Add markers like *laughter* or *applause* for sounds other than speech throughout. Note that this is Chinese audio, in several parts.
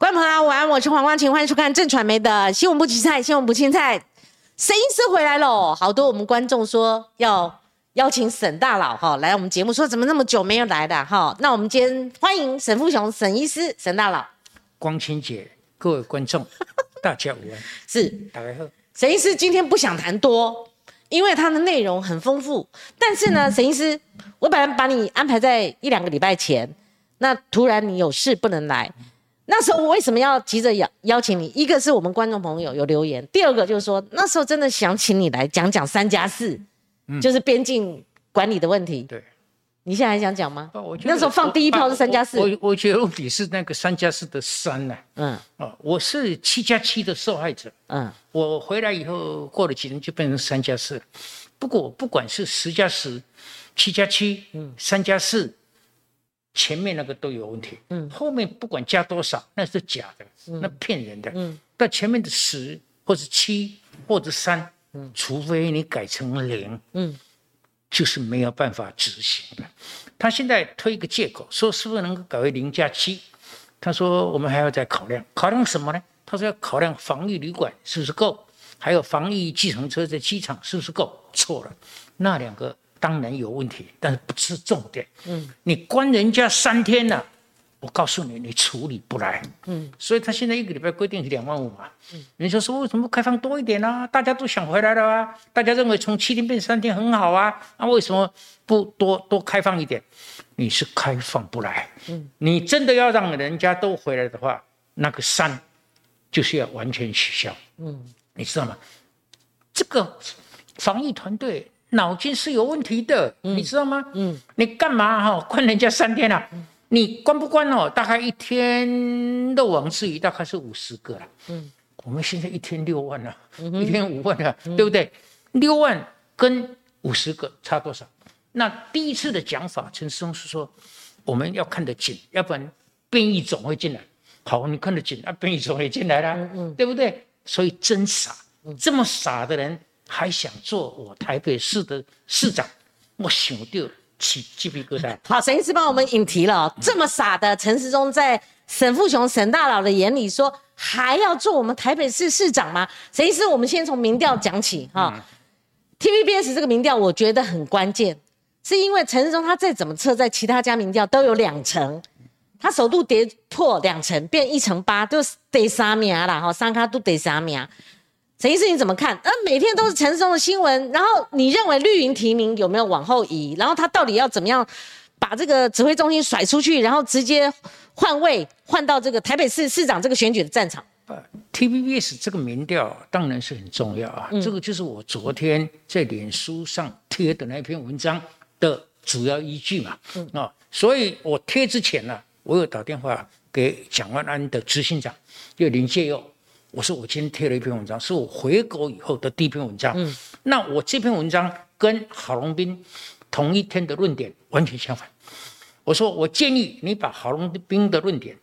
观众朋友，晚安，我是黄光琴，欢迎收看正传媒的新闻不青菜，新闻不青菜，沈医师回来喽！好多我们观众说要邀请沈大佬哈来我们节目，说怎么那么久没有来的哈？那我们今天欢迎沈富雄沈医师，沈大佬。光清姐，各位观众，大家午安。*laughs* 是，大家好。沈医师今天不想谈多，因为他的内容很丰富。但是呢，沈医师，我本来把你安排在一两个礼拜前，那突然你有事不能来。那时候我为什么要急着邀邀请你？一个是我们观众朋友有留言，第二个就是说那时候真的想请你来讲讲三加四，就是边境管理的问题。对，你现在还想讲吗？那时候放第一炮是三加四。我我觉得问题是那个三加四的三呢。嗯。哦，我是七加七的受害者。嗯。我回来以后过了几年就变成三加四，不过不管是十加十、七加七、嗯、三加四。前面那个都有问题，嗯，后面不管加多少，那是假的，那骗人的，嗯，但前面的十或者七或者三，嗯，除非你改成零，嗯，就是没有办法执行的。他现在推一个借口，说是不是能够改为零加七？他说我们还要再考量，考量什么呢？他说要考量防疫旅馆是不是够，还有防疫计程车在机场是不是够？错了，那两个。当然有问题，但是不是重点。嗯，你关人家三天了，我告诉你，你处理不来。嗯，所以他现在一个礼拜规定是两万五嘛。嗯，人家说为什么开放多一点呢？大家都想回来了啊，大家认为从七天变三天很好啊，那为什么不多多开放一点？你是开放不来。嗯，你真的要让人家都回来的话，那个三就是要完全取消。嗯，你知道吗？这个防疫团队。脑筋是有问题的，你知道吗？嗯，你干嘛哈关人家三天啊？你关不关哦？大概一天漏网之鱼大概是五十个了。嗯，我们现在一天六万了，一天五万了，对不对？六万跟五十个差多少？那第一次的讲法，陈世忠是说我们要看得紧，要不然变异总会进来。好，你看得紧，啊，变异总会进来了，嗯对不对？所以真傻，这么傻的人。还想做我台北市的市长，我想到起鸡皮疙瘩。*laughs* 好，沈医师帮我们引题了。这么傻的陈时中，在沈富雄沈大佬的眼里，说还要做我们台北市市长吗？沈医师，我们先从民调讲起哈。TVBS 这个民调我觉得很关键，是因为陈时中他再怎么测，在其他家民调都有两成，他首度跌破两成，变一成八，就是得三名啦，哈，三卡都得三名。陈医师你怎么看？呃，每天都是陈松的新闻，然后你认为绿营提名有没有往后移？然后他到底要怎么样把这个指挥中心甩出去，然后直接换位换到这个台北市市长这个选举的战场？呃，TVBS 这个民调当然是很重要啊，这个就是我昨天在脸书上贴的那篇文章的主要依据嘛。啊，所以我贴之前呢，我有打电话给蒋万安的执行长，就林介佑。我说我今天贴了一篇文章，是我回国以后的第一篇文章。嗯，那我这篇文章跟郝龙斌同一天的论点完全相反。我说我建议你把郝龙斌的论点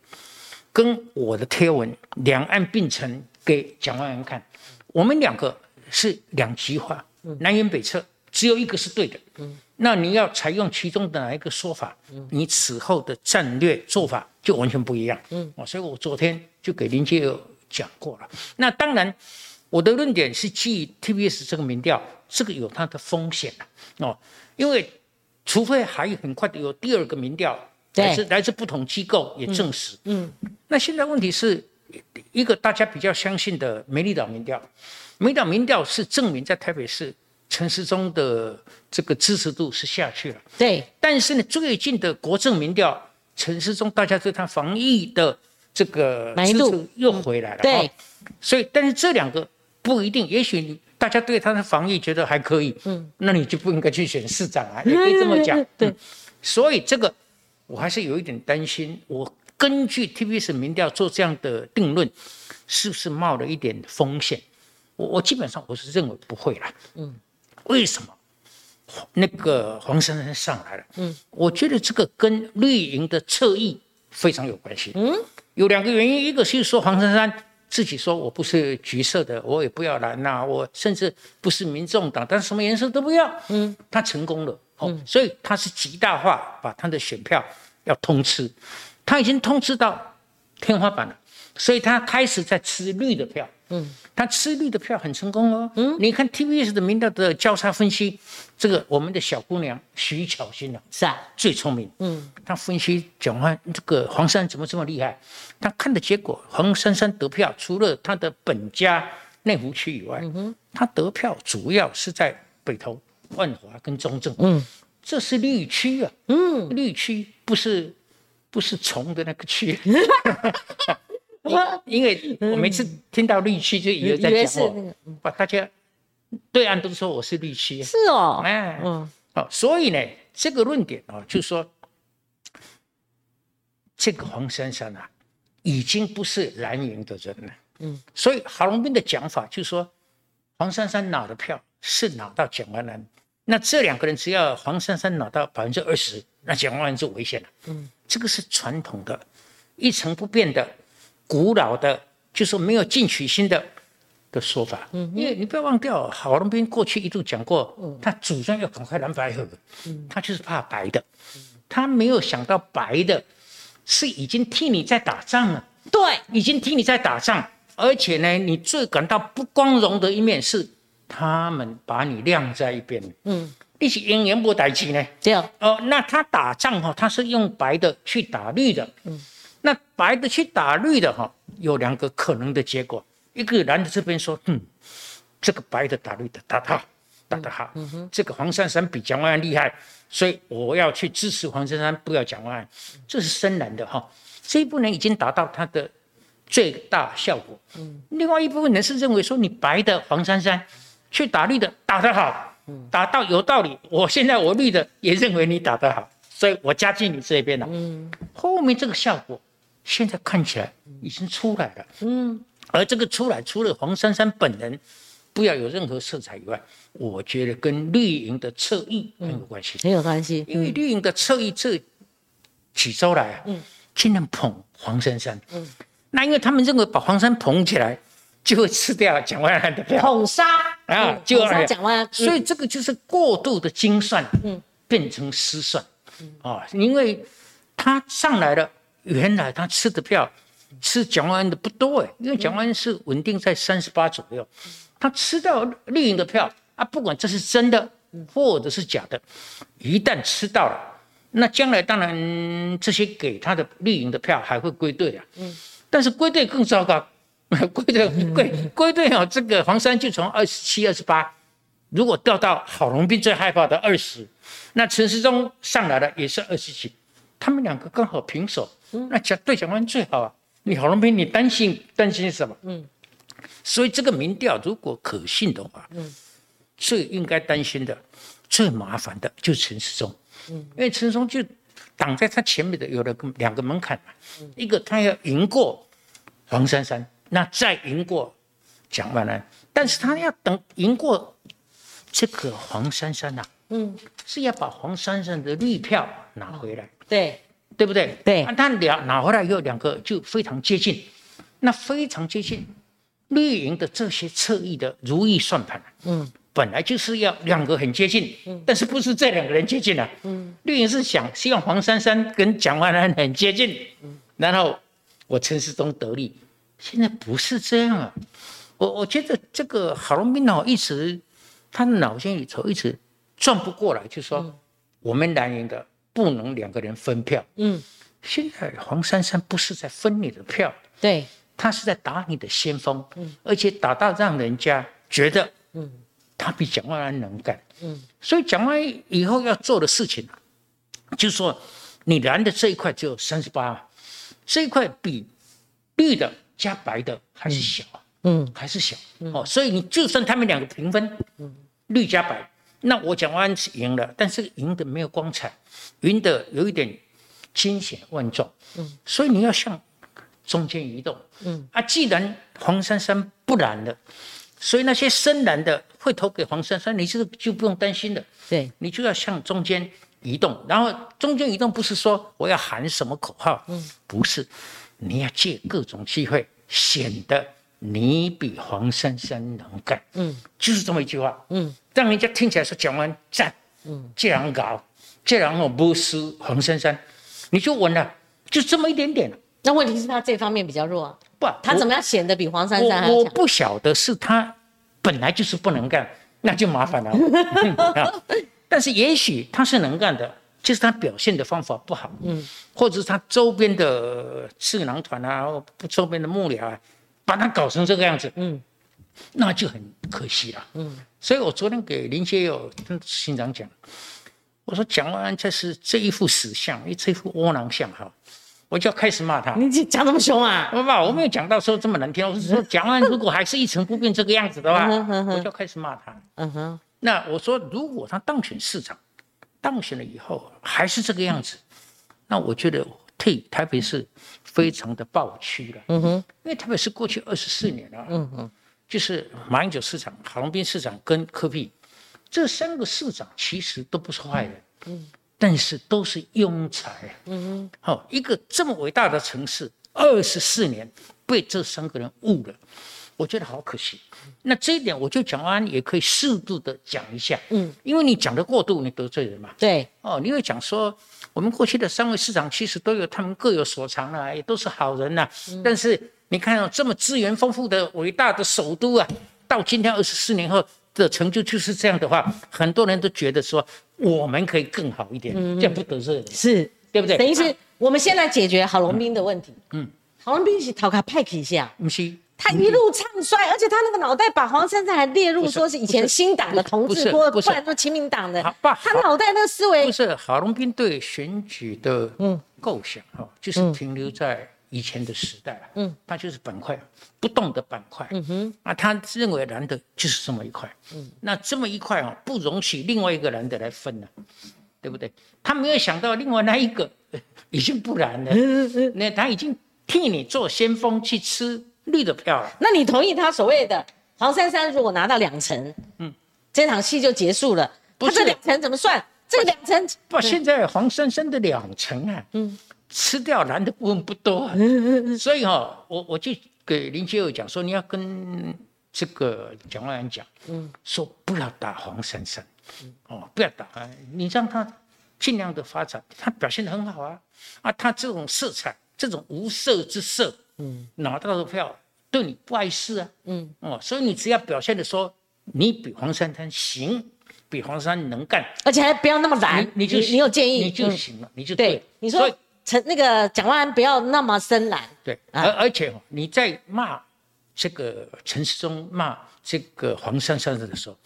跟我的贴文两岸并存给蒋万安看。我们两个是两极化，南辕北辙，只有一个是对的。嗯，那你要采用其中的哪一个说法？嗯，你此后的战略做法就完全不一样。所以我昨天就给林杰友。讲过了，那当然，我的论点是基于 TBS 这个民调，这个有它的风险的哦，因为除非还有很快的有第二个民调，来自来自不同机构也证实，嗯，那现在问题是一个大家比较相信的美丽岛民调，美丽岛民调是证明在台北市陈时中的这个支持度是下去了，对，但是呢，最近的国政民调，陈时中大家对他防疫的。这个支持又回来了，对，所以但是这两个不一定，也许大家对他的防疫觉得还可以，嗯，那你就不应该去选市长啊，也可以这么讲，对，所以这个我还是有一点担心，我根据 TVS 民调做这样的定论，是不是冒了一点风险？我我基本上我是认为不会了，嗯，为什么？那个黄珊珊上来了，嗯，我觉得这个跟绿营的侧翼非常有关系，嗯。有两个原因，一个是说黄珊珊自己说我不是橘色的，我也不要蓝呐，我甚至不是民众党，但是什么颜色都不要。嗯，他成功了，哦，所以他是极大化把他的选票要通吃，他已经通吃到天花板了，所以他开始在吃绿的票。嗯，他吃绿的票很成功哦。嗯，你看 TVS 的民调的交叉分析，这个我们的小姑娘徐巧芯啊，是啊，最聪明。嗯，他分析讲话这个黄山怎么这么厉害？他看的结果，黄珊珊得票，除了他的本家内湖区以外，他得票主要是在北投、万华跟中正。嗯，这是绿区啊。嗯，绿区不是不是虫的那个区。*laughs* *laughs* 因为我每次听到绿区，就以为在讲我，把大家对岸都说我是绿区，是哦，哎，嗯，好，所以呢，这个论点啊，就是说，这个黄珊珊啊，已经不是蓝营的人了，嗯，所以郝龙斌的讲法就是说，黄珊珊拿的票是拿到蒋万安，那这两个人只要黄珊珊拿到百分之二十，那蒋万安就危险了，嗯，这个是传统的，一成不变的。古老的，就是没有进取心的的说法。嗯，因为你不要忘掉，郝龙斌过去一度讲过，他主张要赶快蓝白合，嗯，他就是怕白的，他没有想到白的是已经替你在打仗了，对，已经替你在打仗，而且呢，你最感到不光荣的一面是他们把你晾在一边，嗯，你是英言不代机呢？对。哦，那他打仗哈，他是用白的去打绿的，嗯。那白的去打绿的哈，有两个可能的结果。一个蓝的这边说，嗯，这个白的打绿的打得好，打得好。嗯哼，这个黄珊珊比蒋万安厉害，所以我要去支持黄珊珊，不要蒋万安。这是深蓝的哈，这一部分人已经达到他的最大效果。嗯，另外一部分人是认为说，你白的黄珊珊去打绿的打得好，打到有道理。我现在我绿的也认为你打得好，所以我加进你这边了。嗯，后面这个效果。现在看起来已经出来了，嗯，而这个出来，除了黄珊珊本人不要有任何色彩以外，我觉得跟绿营的侧翼很有关系，很有关系。因为绿营的侧翼这几周来啊，嗯，尽量捧黄珊珊，嗯，那因为他们认为把黄珊捧起来就会吃掉蒋万安的票，捧杀。啊，就捧杀蒋万安，所以这个就是过度的精算，嗯，变成失算，嗯。啊，因为他上来了。原来他吃的票，吃蒋万安的不多哎，因为蒋万安是稳定在三十八左右，他吃到绿营的票啊，不管这是真的或者是假的，一旦吃到了，那将来当然这些给他的绿营的票还会归队啊。嗯，但是归队更糟糕，*laughs* 归队归归队啊，这个黄山就从二十七、二十八，如果掉到郝龙斌最害怕的二十，那陈时中上来了也是二十几，他们两个刚好平手。那讲对蒋万最好啊！你郝龙斌，你担心担心什么？嗯，所以这个民调如果可信的话，嗯，最应该担心的、最麻烦的就是陈世忠，嗯，因为陈世忠就挡在他前面的有了个两个门槛嘛，一个他要赢过黄珊珊，那再赢过蒋万安，但是他要等赢过这个黄珊珊呐，嗯，是要把黄珊珊的绿票拿回来，对。对不对？对，他两拿回来以后，两个就非常接近，那非常接近。绿营的这些侧翼的如意算盘，嗯，本来就是要两个很接近，嗯，但是不是这两个人接近了，嗯，绿营是想希望黄珊珊跟蒋万安很接近，嗯，然后我陈世忠得利，现在不是这样啊，我我觉得这个郝龙斌哦，一直他的脑筋里头一直转不过来，就说我们蓝营的。不能两个人分票。嗯，现在黄珊珊不是在分你的票，对，他是在打你的先锋。嗯，而且打到让人家觉得，嗯，他比蒋万安能干。嗯，所以蒋万安以后要做的事情啊，就是说，你蓝的这一块只有三十八，这一块比绿的加白的还是小。嗯，还是小。哦，所以你就算他们两个平分，嗯，绿加白。那我蒋万安赢了，但是赢的没有光彩，赢的有一点惊险万状。嗯，所以你要向中间移动。嗯，啊，既然黄珊珊不蓝了，所以那些深蓝的会投给黄珊珊，你这个就不用担心了。对，你就要向中间移动，然后中间移动不是说我要喊什么口号，嗯，不是，你要借各种机会显得。你比黄珊珊能干，嗯，就是这么一句话，嗯，让人家听起来说蒋完赞，嗯，这样搞，这然后不是黄珊珊，你就稳了，就这么一点点，那问题是他这方面比较弱，不，他怎么样显得比黄珊珊还我不晓得是他本来就是不能干，*laughs* 那就麻烦了。*laughs* 但是也许他是能干的，就是他表现的方法不好，嗯，或者是他周边的智囊团啊，周边的幕僚啊，把他搞成这个样子，嗯，那就很可惜了，嗯。所以我昨天给林学友跟新长讲，我说蒋万安这是这一副死相，这一副窝囊相哈。我就要开始骂他，你讲这么凶啊？不不，我没有讲到说这么难听，我是说讲完如果还是一成不变这个样子的话，我就要开始骂他。嗯哼，那我说如果他当选市长，当选了以后还是这个样子，那我觉得替台北市非常的暴屈了。嗯哼，因为台北市过去二十四年啊，嗯哼，就是马英九市长、郝龙斌市长跟柯碧这三个市长其实都不是坏人。嗯。但是都是庸才，嗯哼，好，一个这么伟大的城市，二十四年被这三个人误了，我觉得好可惜。那这一点，我就讲完也可以适度的讲一下，嗯，因为你讲的过度，你得罪人嘛。对，哦，你会讲说，我们过去的三位市长其实都有他们各有所长啊，也都是好人呐。但是你看，这么资源丰富的伟大的首都啊，到今天二十四年后。的成就就是这样的话，很多人都觉得说我们可以更好一点，这样不得罪人，是。对不对？等于是我们先来解决郝龙斌的问题。嗯，郝龙斌是讨卡派克一下，不是。他一路唱衰，而且他那个脑袋把黄珊珊还列入说是以前新党的同志，或不然说亲民党的，他脑袋那个思维。不是郝龙斌对选举的嗯。构想哈，就是停留在。以前的时代了嗯，它就是板块不动的板块，嗯哼，啊，他认为蓝的就是这么一块，嗯，那这么一块啊，不容许另外一个蓝的来分了，对不对？他没有想到另外那一个 *laughs* 已经不蓝了，那他已经替你做先锋去吃绿的票了。那你同意他所谓的黄珊珊如果拿到两成，嗯，这场戏就结束了？他这两成怎么算？这个两成不，现在黄珊珊的两成啊，嗯。吃掉蓝的部分不多，所以哈，我我就给林杰友讲说，你要跟这个蒋万安讲，嗯，说不要打黄珊珊，哦，不要打，你让他尽量的发展，他表现的很好啊，啊，他这种色彩，这种无色之色，嗯，拿到的票对你不碍事啊，嗯，哦，所以你只要表现的说你比黄珊珊行，比黄珊珊能干，而且还不要那么懒，你就你有建议。你就行了，你就对，你说。陈那个蒋万安不要那么深蓝，对，而而且你在骂这个陈世忠骂这个黄珊珊的时候，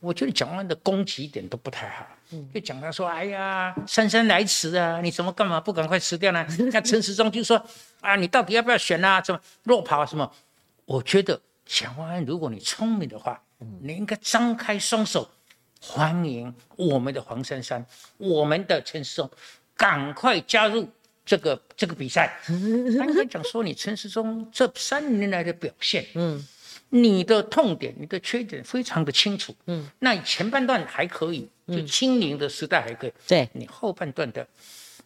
我觉得蒋万安的攻击点都不太好，嗯，就讲他说，哎呀，姗姗来迟啊，你怎么干嘛不赶快吃掉呢？*laughs* 那陈时中就说，啊，你到底要不要选啊？怎么落跑啊什么？我觉得蒋万安，如果你聪明的话，你应该张开双手欢迎我们的黄珊珊，我们的陈时中。赶快加入这个这个比赛。他应该讲说，你陈时中这三年来的表现，嗯，你的痛点、你的缺点非常的清楚，嗯，那你前半段还可以，就清零的时代还可以，对。你后半段的，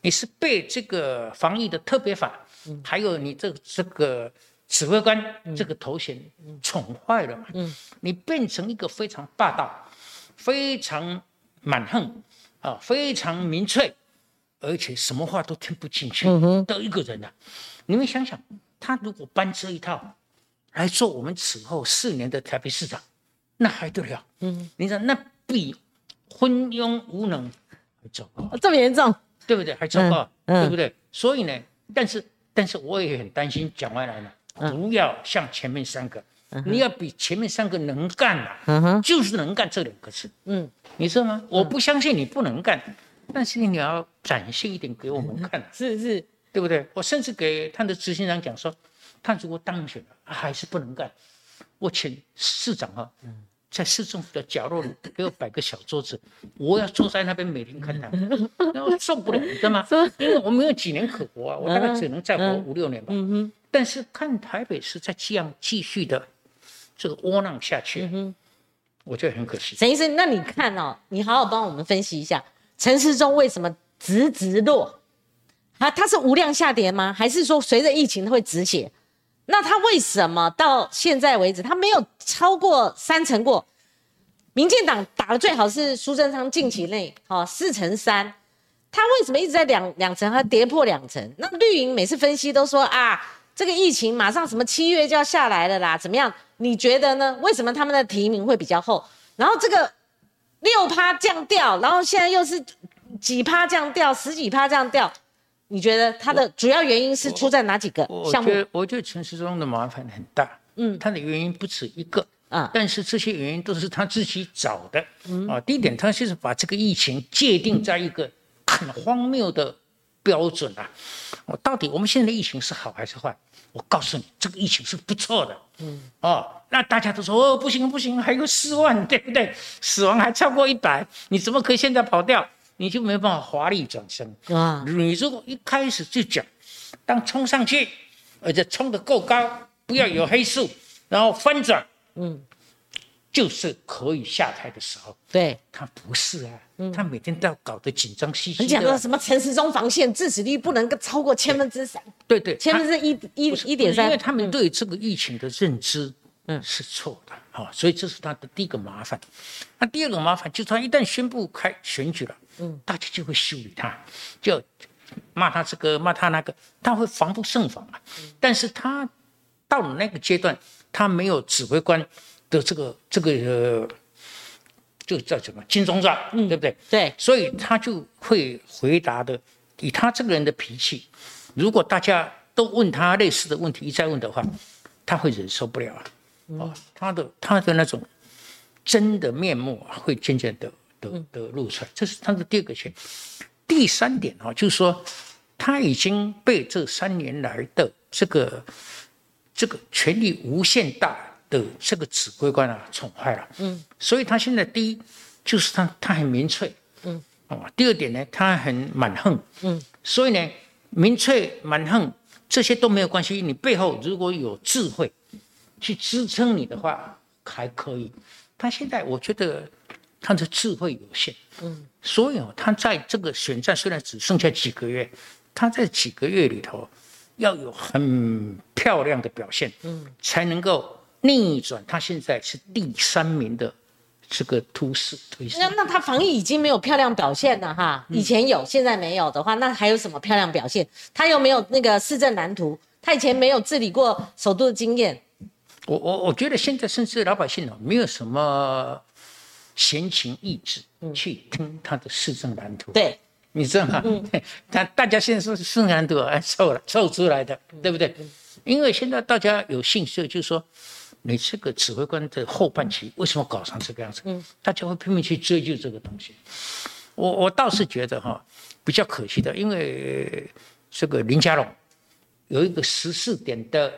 你是被这个防疫的特别法，还有你这这个指挥官这个头衔宠坏了嘛，嗯，你变成一个非常霸道、非常蛮横啊，非常民粹。而且什么话都听不进去的一个人呐，你们想想，他如果搬这一套来做我们此后四年的台北市长，那还得了？嗯，你说那比昏庸无能还糟糕，这么严重，对不对？还糟糕，对不对？所以呢，但是但是我也很担心，讲完来了，不要像前面三个，你要比前面三个能干啊，就是能干这两个字，嗯，你知道吗？我不相信你不能干。但是你要展现一点给我们看，*laughs* 是是，对不对？我甚至给他的执行长讲说，他如果当选了，还是不能干。我请市长啊，在市政府的角落里给我摆个小桌子，我要坐在那边每天看他，*laughs* 然后受不了，你知道吗？因为我没有几年可活啊，我大概只能再活五六年吧。但是看台北市在这样继续的这个窝囊下去，我觉得很可惜。陈医生，那你看哦，你好好帮我们分析一下。陈世忠为什么直直落？啊，他是无量下跌吗？还是说随着疫情会止血？那他为什么到现在为止他没有超过三成过？民进党打的最好是苏贞昌近期内，哦四成三，他为什么一直在两两层，它跌破两层？那绿营每次分析都说啊，这个疫情马上什么七月就要下来了啦，怎么样？你觉得呢？为什么他们的提名会比较厚？然后这个六趴降掉，然后现在又是几趴降掉，十几趴降掉，你觉得它的主要原因是出在哪几个项目？我觉得，我觉得陈时中的麻烦很大。嗯，他的原因不止一个。啊！但是这些原因都是他自己找的。嗯啊，第一点，他就是把这个疫情界定在一个很荒谬的标准啊！我到底我们现在的疫情是好还是坏？我告诉你，这个疫情是不错的。嗯哦，那大家都说哦不行不行，还有四万，*laughs* 对不对？死亡还超过一百，你怎么可以现在跑掉？你就没办法华丽转身啊！你如果一开始就讲，当冲上去，而且冲得够高，不要有黑数，然后翻转。嗯，就是可以下台的时候。对他不是啊，他每天都要搞得紧张兮兮。你讲的什么陈时中防线致死率不能够超过千分之三？对对，千分之一一一点三。因为他们对这个疫情的认知，嗯，是错的啊，所以这是他的第一个麻烦。那第二个麻烦就是他一旦宣布开选举了，嗯，大家就会修理他，就骂他这个骂他那个，他会防不胜防啊。但是他到了那个阶段。他没有指挥官的这个这个，呃就叫什么金钟罩，对不对？对，所以他就会回答的，以他这个人的脾气，如果大家都问他类似的问题一再问的话，他会忍受不了啊。哦，他的他的那种真的面目啊，会渐渐的的的露出来。这是他的第二个线。第三点啊，就是说他已经被这三年来的这个。这个权力无限大的这个指挥官啊，宠坏了。嗯，所以他现在第一就是他他很民粹。嗯，哦，第二点呢，他很蛮横。嗯，所以呢，民粹蛮横这些都没有关系。你背后如果有智慧去支撑你的话，还可以。他现在我觉得他的智慧有限。嗯，所以哦，他在这个选战虽然只剩下几个月，他在几个月里头。要有很漂亮的表现，嗯，才能够逆转他现在是第三名的这个突势推升。那那他防疫已经没有漂亮表现了哈，以前有，现在没有的话，那还有什么漂亮表现？他又没有那个市政蓝图，他以前没有治理过首都的经验。我我我觉得现在甚至老百姓哦，没有什么闲情逸致去听他的市政蓝图。对。你知道吗？*laughs* 他大家现在说是圣安都啊凑了凑出来的，对不对？因为现在大家有兴趣，就是说你这个指挥官的后半期为什么搞成这个样子？嗯，大家会拼命去追究这个东西。我我倒是觉得哈，比较可惜的，因为这个林佳龙有一个十四点的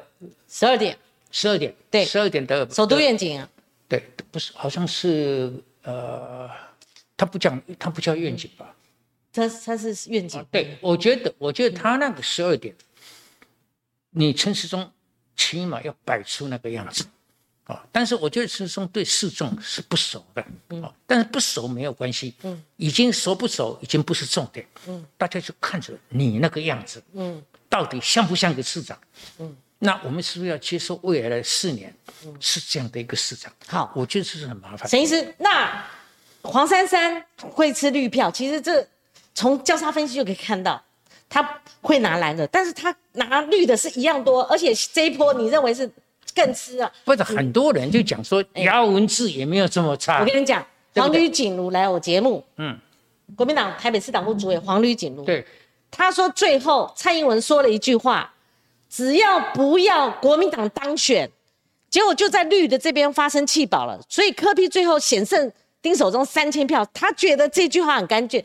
十二点十二点对十二点的首都愿景啊，对，不是好像是呃，他不讲他不叫愿景吧？他他是愿景，对我觉得，我觉得他那个十二点，你陈时中起码要摆出那个样子，啊，但是我觉得陈时中对市政是不熟的，啊，但是不熟没有关系，嗯，已经熟不熟已经不是重点，嗯，大家就看着你那个样子，嗯，到底像不像个市长，嗯，那我们是不是要接受未来的四年是这样的一个市长？好，我觉得这是很麻烦。沈医师，那黄珊珊会吃绿票，其实这。从交叉分析就可以看到，他会拿蓝的，但是他拿绿的是一样多，而且这一波你认为是更吃啊？或者很多人就讲说姚文智也没有这么差。我跟你讲，黄吕锦如来我节目，嗯，国民党台北市党部主委黄吕锦如，对，他说最后蔡英文说了一句话，只要不要国民党当选，结果就在绿的这边发生弃保了，所以柯批最后险胜丁守中三千票，他觉得这句话很干净。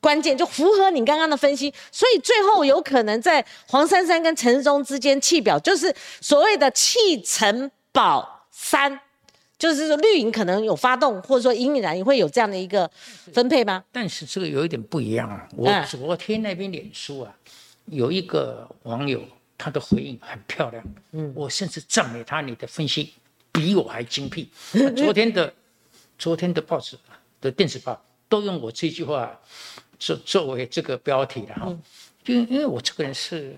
关键就符合你刚刚的分析，所以最后有可能在黄珊珊跟陈忠之间弃表，就是所谓的弃城保三，就是说绿营可能有发动，或者说隐然会有这样的一个分配吗？但是这个有一点不一样啊，我昨天那边脸书啊，有一个网友他的回应很漂亮，嗯，我甚至赞美他，你的分析比我还精辟。*laughs* 昨天的昨天的报纸的电子报都用我这句话。作作为这个标题的哈，因为因为我这个人是，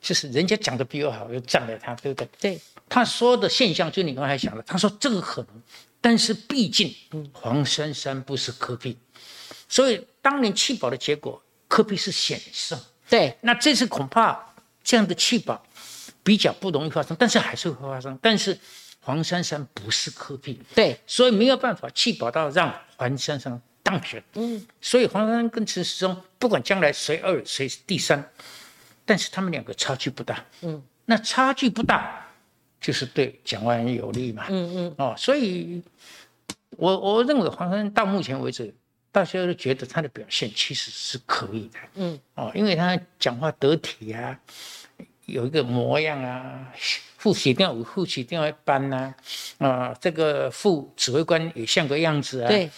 就是人家讲的比我好，我就赞美他，对不对？对，他说的现象就你刚才讲的，他说这个可能，但是毕竟黄珊珊不是科比，所以当年弃保的结果科比是险胜。对，那这次恐怕这样的弃保比较不容易发生，但是还是会发生。但是黄珊珊不是科比，对，所以没有办法弃保到让黄珊珊当选。嗯，所以黄珊珊跟陈时中不管将来谁二谁第三，但是他们两个差距不大。嗯，那差距不大，就是对蒋万安有利嘛。嗯嗯。哦，所以，我我认为黄珊珊到目前为止。大家都觉得他的表现其实是可以的，嗯，哦，因为他讲话得体啊，有一个模样啊，副协调有副协调一般呐，啊，这个副指挥官也像个样子啊，对，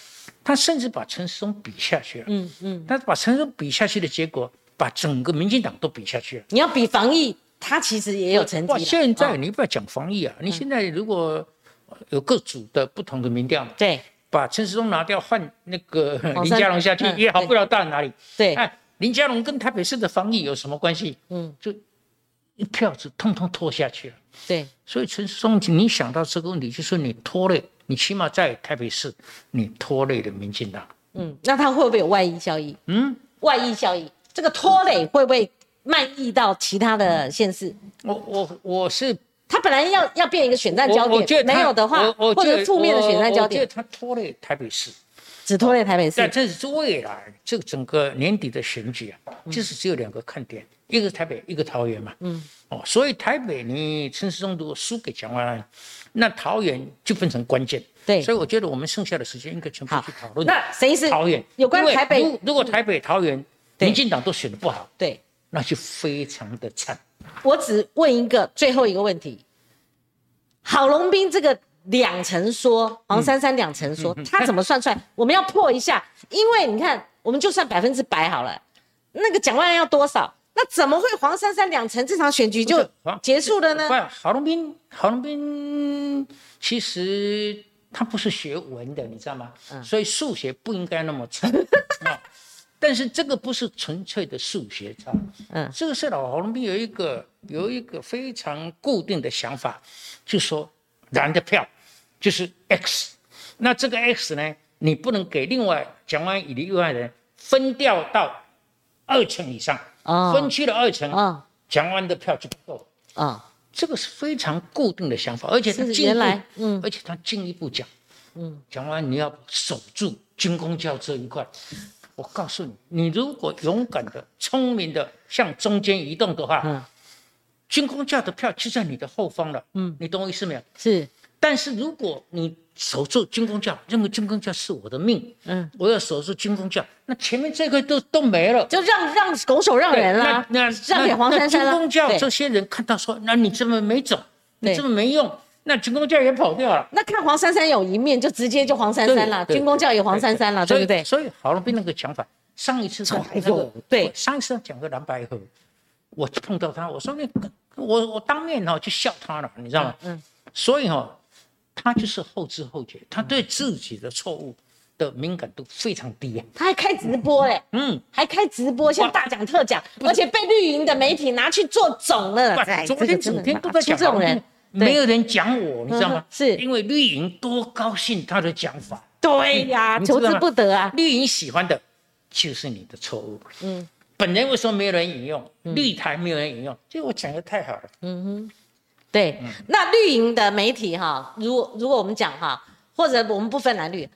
他甚至把陈世忠比下去了，嗯嗯，他把陈世忠比下去的结果，把整个民进党都比下去了。你要比防疫，他其实也有成绩。现在你不要讲防疫啊，你现在如果有各组的不同的民调，对。把陈时中拿掉，换那个 *laughs* 林佳龙下去，也好不了到哪里。对，哎，林佳龙跟台北市的防疫有什么关系？嗯，就一票子通通拖下去了。对，所以陈时中，你想到这个问题，就是你拖累，你起码在台北市，你拖累了民进党。嗯，那他会不会有外溢效益？嗯，外溢效益，这个拖累会不会漫溢到其他的县市？我我我是。他本来要要变一个选战焦点，没有的话，或者负面的选战焦点，他拖累台北市，只拖累台北市。但这是未来这个整个年底的选举啊，就是只有两个看点，一个台北，一个桃园嘛。嗯，哦，所以台北呢陈世忠如果输给蒋万安，那桃园就变成关键。对，所以我觉得我们剩下的时间应该全部去讨论。那谁是桃园？有关台北，如果台北、桃园，民进党都选的不好，对，那就非常的惨。我只问一个最后一个问题。郝龙斌这个两层说，黄珊珊两层说，他怎么算出来？*laughs* 我们要破一下，因为你看，我们就算百分之百好了，那个蒋万安要多少？那怎么会黄珊珊两层这场选举就结束了呢？不，郝龙斌，郝龙斌其实他不是学文的，你知道吗？所以数学不应该那么差。*laughs* 但是这个不是纯粹的数学差，嗯，这个是老黄龙斌有一个有一个非常固定的想法，就说蓝的票就是 X，那这个 X 呢，你不能给另外蒋万以的另外人分掉到二成以上，啊，分区了二层，啊，蒋万的票就不够，啊，这个是非常固定的想法，而且他进一步，嗯，而且他进一步讲，嗯，蒋万你要守住军工教这一块。我告诉你，你如果勇敢的、聪明的向中间移动的话，嗯，军工价的票就在你的后方了，嗯，你懂我意思没有？是。但是如果你守住军工教，认为军工教是我的命，嗯，我要守住军工教，那前面这个都都没了，就让让拱手让人了，那让给黄珊珊了。军工教这些人看到说，那你这么没走，你这么没用。那军工教也跑掉了。那看黄珊珊有一面，就直接就黄珊珊了。军工教也黄珊珊了，对不对？所以郝龙斌那个讲法，上一次讲那个，对，上一次讲个蓝白河，我碰到他，我说那我我当面哈就笑他了，你知道吗？嗯。所以哈，他就是后知后觉，他对自己的错误的敏感度非常低啊。他还开直播嘞，嗯，还开直播，像大讲特讲，而且被绿营的媒体拿去做总了。昨天整天都在讲这种人。没有人讲我，你知道吗？是因为绿营多高兴他的讲法。对呀，求之不得啊！绿营喜欢的，就是你的错误。嗯，本人为什么没有人引用？绿台没有人引用，就我讲的太好了。嗯哼，对。那绿营的媒体哈，如果如果我们讲哈，或者我们不分蓝绿，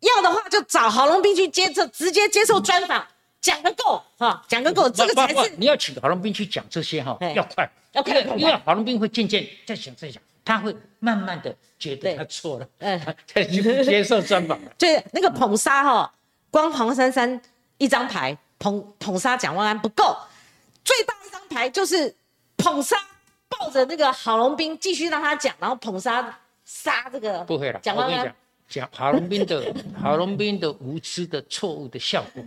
要的话就找郝龙斌去接受，直接接受专访，讲个够哈，讲个够，这个才是你要请郝龙斌去讲这些哈，要快。要快因为郝龙斌会渐渐在想在想，他会慢慢的觉得他错了，嗯，再去接受专访。*laughs* 对，那个捧杀哈，光黄珊珊一张牌捧捧杀蒋万安不够，最大一张牌就是捧杀抱着那个郝龙斌继续让他讲，然后捧杀杀这个不会了。蒋万安讲郝龙斌的郝龙斌的无知的错误的效果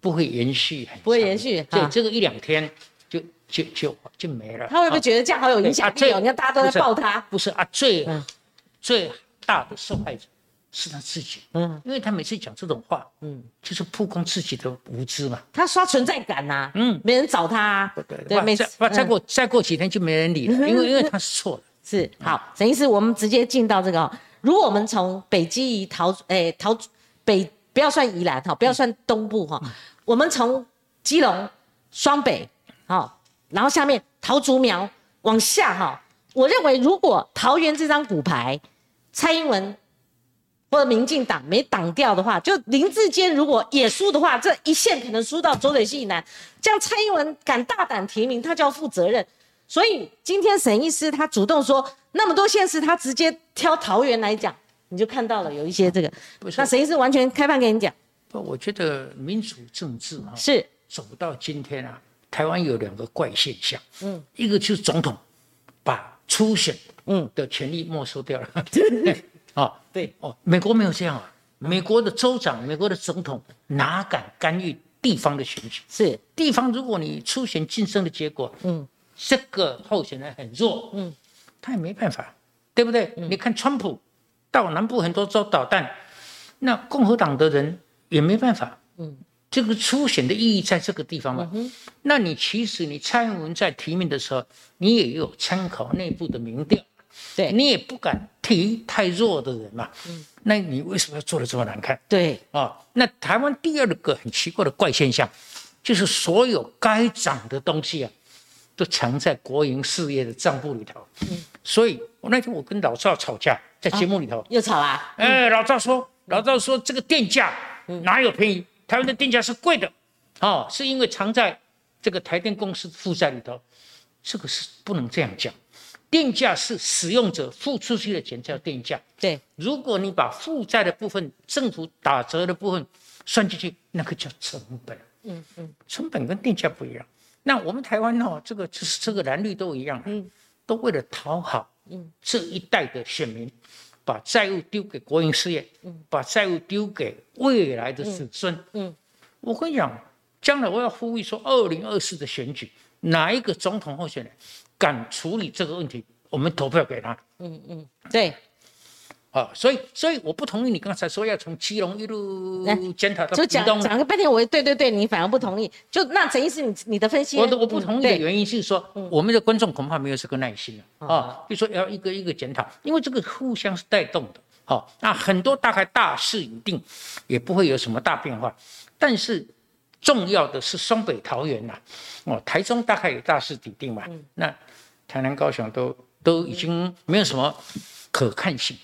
不会延续，不会延续，对这个一两天。就就就就没了。他会不会觉得这样好有影响力？你看大家都在抱他。不是啊，最最大的受害者是他自己。嗯，因为他每次讲这种话，嗯，就是曝光自己的无知嘛。他刷存在感呐，嗯，没人找他。对对，每次再过再过几天就没人理了，因为因为他是错的。是好，等于是我们直接进到这个。如果我们从北基宜桃，哎桃北不要算宜兰哈，不要算东部哈，我们从。基隆、双北，好，然后下面桃竹苗往下哈。我认为如果桃园这张骨牌，蔡英文或者民进党没挡掉的话，就林志坚如果也输的话，这一线可能输到左水溪以南。这样蔡英文敢大胆提名，他就要负责任。所以今天沈医师他主动说，那么多县市他直接挑桃园来讲，你就看到了有一些这个。那沈医师完全开放给你讲。不，我觉得民主政治啊，是走到今天啊，台湾有两个怪现象。嗯，一个就是总统把初选嗯的权利没收掉了。*laughs* 啊，对哦，美国没有这样啊，美国的州长、美国的总统哪敢干预地方的选举？是地方，如果你初选晋升的结果，嗯。这个候选人很弱，嗯，他也没办法，对不对？你看川普到南部很多州导弹，那共和党的人也没办法，嗯，这个初选的意义在这个地方嘛。那你其实你蔡英文在提名的时候，你也有参考内部的民调，对你也不敢提太弱的人嘛，嗯，那你为什么要做的这么难看？对啊，那台湾第二个很奇怪的怪现象，就是所有该涨的东西啊。都藏在国营事业的账簿里头，嗯，所以我那天我跟老赵吵架，在节目里头又吵啦。哎，老赵说，老赵说这个电价哪有便宜？台湾的电价是贵的，哦，是因为藏在这个台电公司负债里头，这个是不能这样讲。电价是使用者付出去的钱叫电价，对。如果你把负债的部分、政府打折的部分算进去，那个叫成本。嗯嗯，成本跟电价不一样。那我们台湾哦，这个就是这个蓝绿都一样，嗯，都为了讨好，嗯，这一代的选民，把债务丢给国营事业，嗯，把债务丢给未来的子孙，嗯，我跟你讲，将来我要呼吁说，二零二四的选举，哪一个总统候选人敢处理这个问题，我们投票给他，嗯嗯，对。啊，所以，所以我不同意你刚才说要从基隆一路检讨到就讲讲个半天，我对对对，你反而不同意。就那陈医师，你你的分析？我我不同意的原因是说，我们的观众恐怕没有这个耐心了啊。就说要一个一个检讨，因为这个互相是带动的。好，那很多大概大势已定，也不会有什么大变化。但是重要的是双北桃园呐，哦，台中大概有大势已定嘛。那台南高雄都都已经没有什么可看性。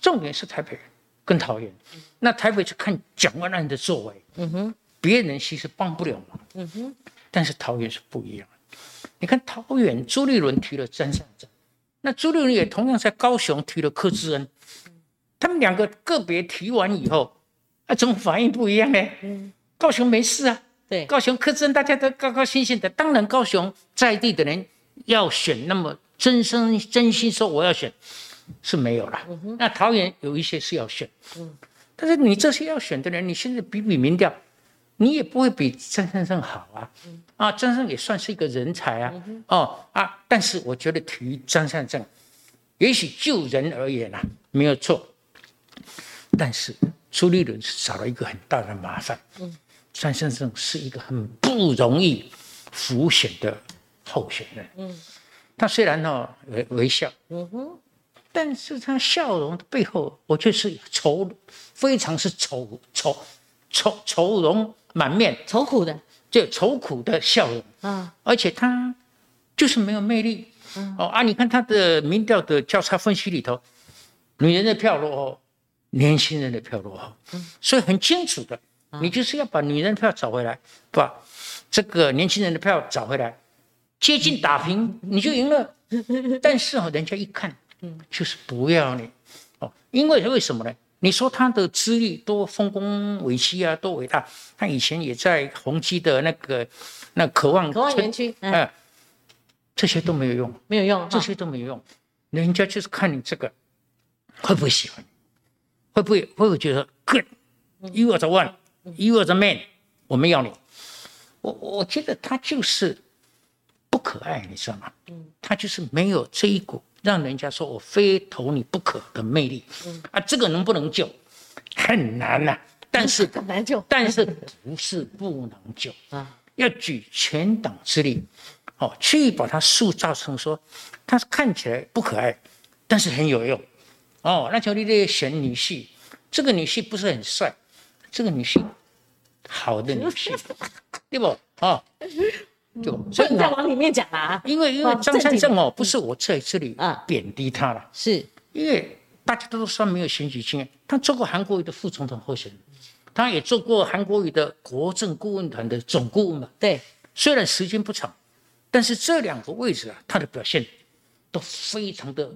重点是台北跟桃园，那台北就看蒋万安的作为，嗯哼，别人其实帮不了忙，嗯哼，但是桃园是不一样的。你看桃园朱立伦提了詹善政，那朱立伦也同样在高雄提了柯志恩，他们两个个别提完以后，啊，怎么反应不一样呢？嗯，高雄没事啊，对，高雄柯志恩大家都高高兴兴的，当然高雄在地的人要选，那么真心真心说我要选。是没有了，那桃园有一些是要选，但是你这些要选的人，你现在比比民调，你也不会比张先生好啊，啊，张先生也算是一个人才啊，哦啊，但是我觉得提张善政，也许就人而言啊，没有错，但是朱立伦是少了一个很大的麻烦，张先生是一个很不容易浮选的候选人，嗯，他虽然呢微微笑，嗯哼。但是他笑容的背后，我却是愁，非常是愁愁愁愁容满面，愁苦的，就愁苦的笑容啊！而且他就是没有魅力，哦啊！你看他的民调的交叉分析里头，女人的票落后，年轻人的票落后，所以很清楚的，你就是要把女人票找回来，把这个年轻人的票找回来，接近打平，你就赢了。*laughs* 但是哦，人家一看。嗯，就是不要你，哦，因为为什么呢？你说他的资历多丰功伟绩啊，多伟大？他以前也在宏基的那个那渴望渴望园区，哎，这些都没有用，没有用，这些都没有用。人家就是看你这个会不会喜欢，会不会会不会觉得 good，you are the one，you are the man，我们要你。我我觉得他就是不可爱，你知道吗？嗯，他就是没有这一股。让人家说我非投你不可的魅力，啊，这个能不能救？很难呐。*laughs* 但是很难救，但是不是不能救 *laughs* 啊？要举全党之力，哦，去把他塑造成说，他看起来不可爱，但是很有用。哦，那乔丽丽选女婿，这个女婿不是很帅，这个女性好的女性，*laughs* 对不？啊，就所以你再往里面讲啊，因为因为张三正哦，不是我在这里啊贬低他了，是因为大家都说没有选举经验，他做过韩国瑜的副总统候选人，他也做过韩国瑜的国政顾问团的总顾问嘛。对，虽然时间不长，但是这两个位置啊，他的表现都非常的。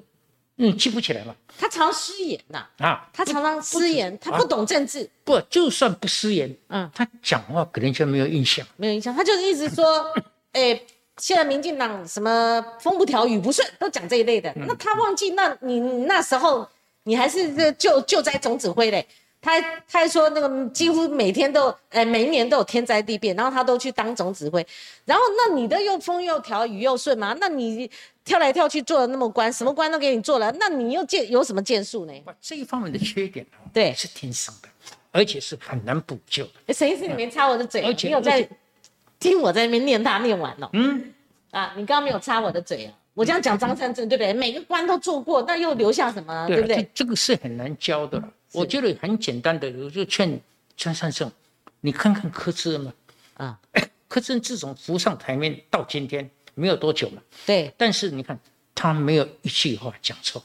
嗯，记不起来了。他常失言呐，啊，他常常失言，他不懂政治。不，就算不失言，嗯，他讲话给人家没有印象，没有印象。他就是一直说，*laughs* 哎，现在民进党什么风不调雨不顺，都讲这一类的。那他忘记，那你那时候你还是这救救灾总指挥嘞。他他还说那个几乎每天都，哎，每一年都有天灾地变，然后他都去当总指挥。然后那你的又风又调雨又顺嘛？那你。跳来跳去做了那么官，什么官都给你做了，那你又建有什么建树呢？这一方面的缺点对，是天生的，而且是很难补救的。陈医师，你没插我的嘴，你有在听我在那边念他念完了？嗯，啊，你刚刚没有插我的嘴啊？我这样讲张三正对不对？每个官都做过，那又留下什么？对不对？这个是很难教的。我觉得很简单的，我就劝张三正，你看看柯志恩嘛，啊，*coughs* 柯志恩自从浮上台面到今天。没有多久嘛，对，但是你看他没有一句话讲错，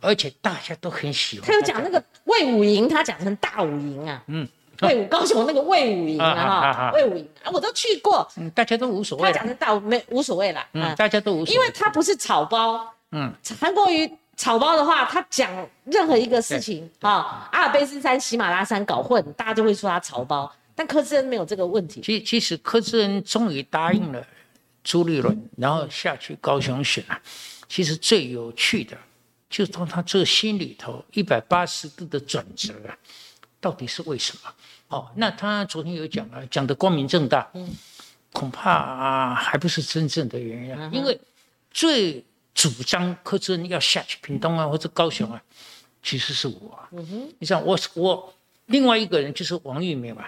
而且大家都很喜欢。他有讲那个魏武营，他讲成大武营啊，嗯，魏武高雄那个魏武营啊，*laughs* 哈，魏武营啊，我都去过，嗯，大家都无所谓。他讲成大武没无所谓啦，嗯，大家都无所谓，因为他不是草包，嗯，韩国瑜草包的话，他讲任何一个事情啊，阿尔卑斯山、喜马拉山搞混，大家就会说他草包，但柯志恩没有这个问题。其其实柯志恩终于答应了。朱立伦，然后下去高雄选啊。其实最有趣的，就是当他这心里头一百八十度的转折啊，到底是为什么？哦，那他昨天有讲了，讲的光明正大，嗯，恐怕啊还不是真正的原因，因为最主张柯志恩要下去屏东啊或者高雄啊，其实是我。嗯哼，你像我我另外一个人就是王玉明嘛，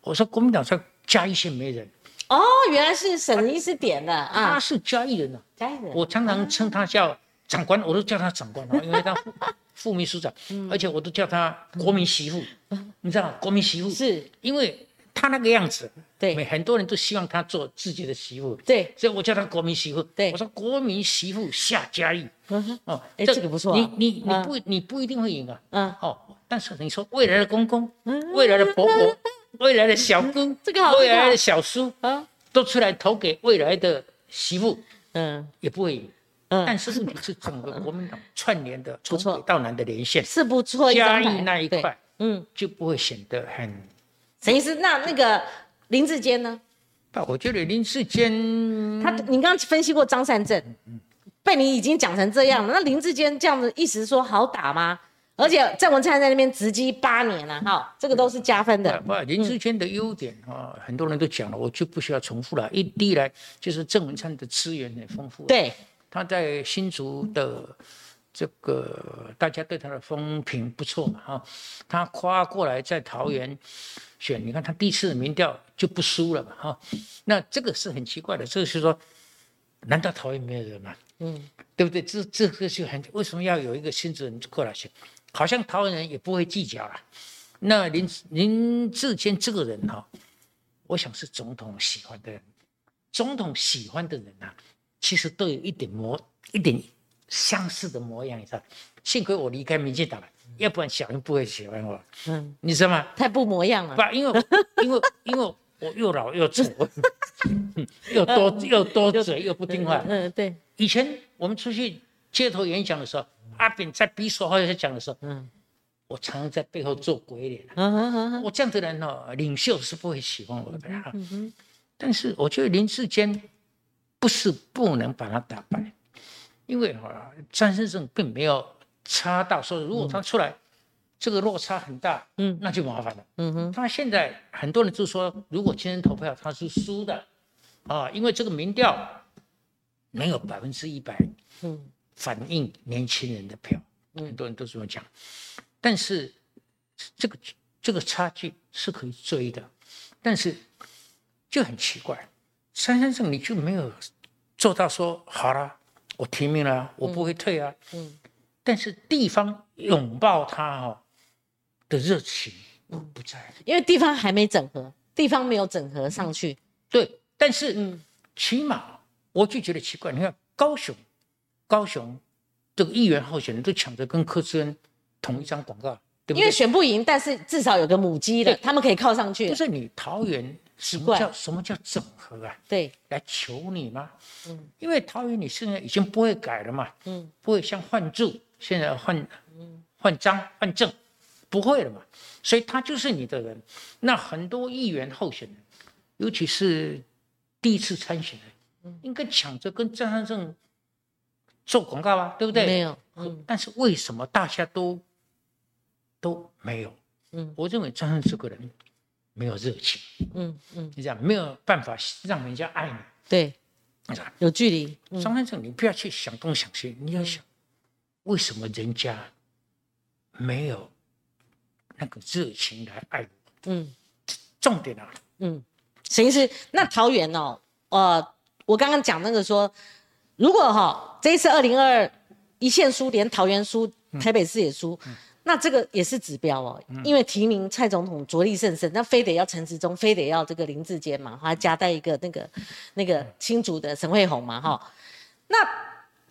我说国民党在嘉义县没人。哦，原来是沈医师点的啊！他是嘉义人呐，嘉义人。我常常称他叫长官，我都叫他长官啊，*laughs* 因为他副副秘书长，而且我都叫他国民媳妇。你知道国民媳妇是因为他那个样子，对，很多人都希望他做自己的媳妇，对，所以我叫他国民媳妇。对，我说国民媳妇夏嘉义。哦，哎，这个不错。你你你不你不一定会赢啊。嗯。哦，但是你说未来的公公，未来的婆婆。*laughs* 未来的小姑，这个好，未来的小叔啊，都出来投给未来的媳妇，嗯，也不会赢，嗯，但是问题是整个国民党串联的从北到南的连线是不错，嘉义那一块，嗯，就不会显得很。陈医师，那那个林志坚呢？不，我觉得林志坚，他你刚刚分析过张善政，被你已经讲成这样了，那林志坚这样子意思说好打吗？而且郑文灿在那边直击八年了，哈，这个都是加分的。不，林志坚的优点啊，很多人都讲了，我就不需要重复了。一一来就是郑文灿的资源很丰富，对，他在新竹的这个大家对他的风评不错嘛，哈，他跨过来在桃园选，你看他第一次民调就不输了嘛，哈，那这个是很奇怪的，这个是说，难道桃园没有人吗？嗯，对不对？这这个就很为什么要有一个新主人过来选？好像桃园人也不会计较了。那林林志坚这个人哈，我想是总统喜欢的人。总统喜欢的人呐，其实都有一点模，一点相似的模样，你知道？幸亏我离开民进党了，要不然小英不会喜欢我。嗯，你知道吗？太不模样了。不，因为 *laughs* 因为因为我又老又丑，*laughs* 又多又多嘴又不听话。嗯，对。以前我们出去街头演讲的时候。阿炳在比手画脚讲的时候，嗯，我常常在背后做鬼脸。嗯我这样的人哦，领袖是不会喜欢我的。嗯哼。但是我觉得林志坚不是不能把他打败，因为哈张先生并没有差到说，如果他出来这个落差很大，嗯，那就麻烦了。嗯哼。他现在很多人就说，如果今天投票他是输的，啊，因为这个民调没有百分之一百。嗯。反映年轻人的票，很多人都这么讲，但是这个这个差距是可以追的，但是就很奇怪，三先生你就没有做到说好了，我提名了，我不会退啊，嗯，但是地方拥抱他哦的热情不在，因为地方还没整合，地方没有整合上去。对，但是嗯，起码我就觉得奇怪，你看高雄，高雄这个议员候选人都抢着跟柯志恩同一张广告，对不对？因为选不赢，但是至少有个母鸡的，他们可以靠上去。就是你桃园。什么叫什么叫整合啊？对，来求你吗？嗯，因为桃园你现在已经不会改了嘛，嗯，不会像换柱现在换，换章换证，不会了嘛，所以他就是你的人。那很多议员候选人，尤其是第一次参选的，应该抢着跟张三正做广告啊，对不对？没有，嗯，但是为什么大家都都没有？嗯，我认为张三这个人。没有热情，嗯嗯，你讲没有办法让人家爱你，对，有距离。张先生，你不要去想东想西，你要想为什么人家没有那个热情来爱我？嗯，重点啊，嗯，沈医师，那桃园哦，呃，我刚刚讲那个说，如果哈这一次二零二二一线输，连桃园输，台北市也输。那这个也是指标哦，因为提名蔡总统着力甚深，那非得要陈时中，非得要这个林志坚嘛，还夹带一个那个那个新竹的沈惠宏嘛，哈。那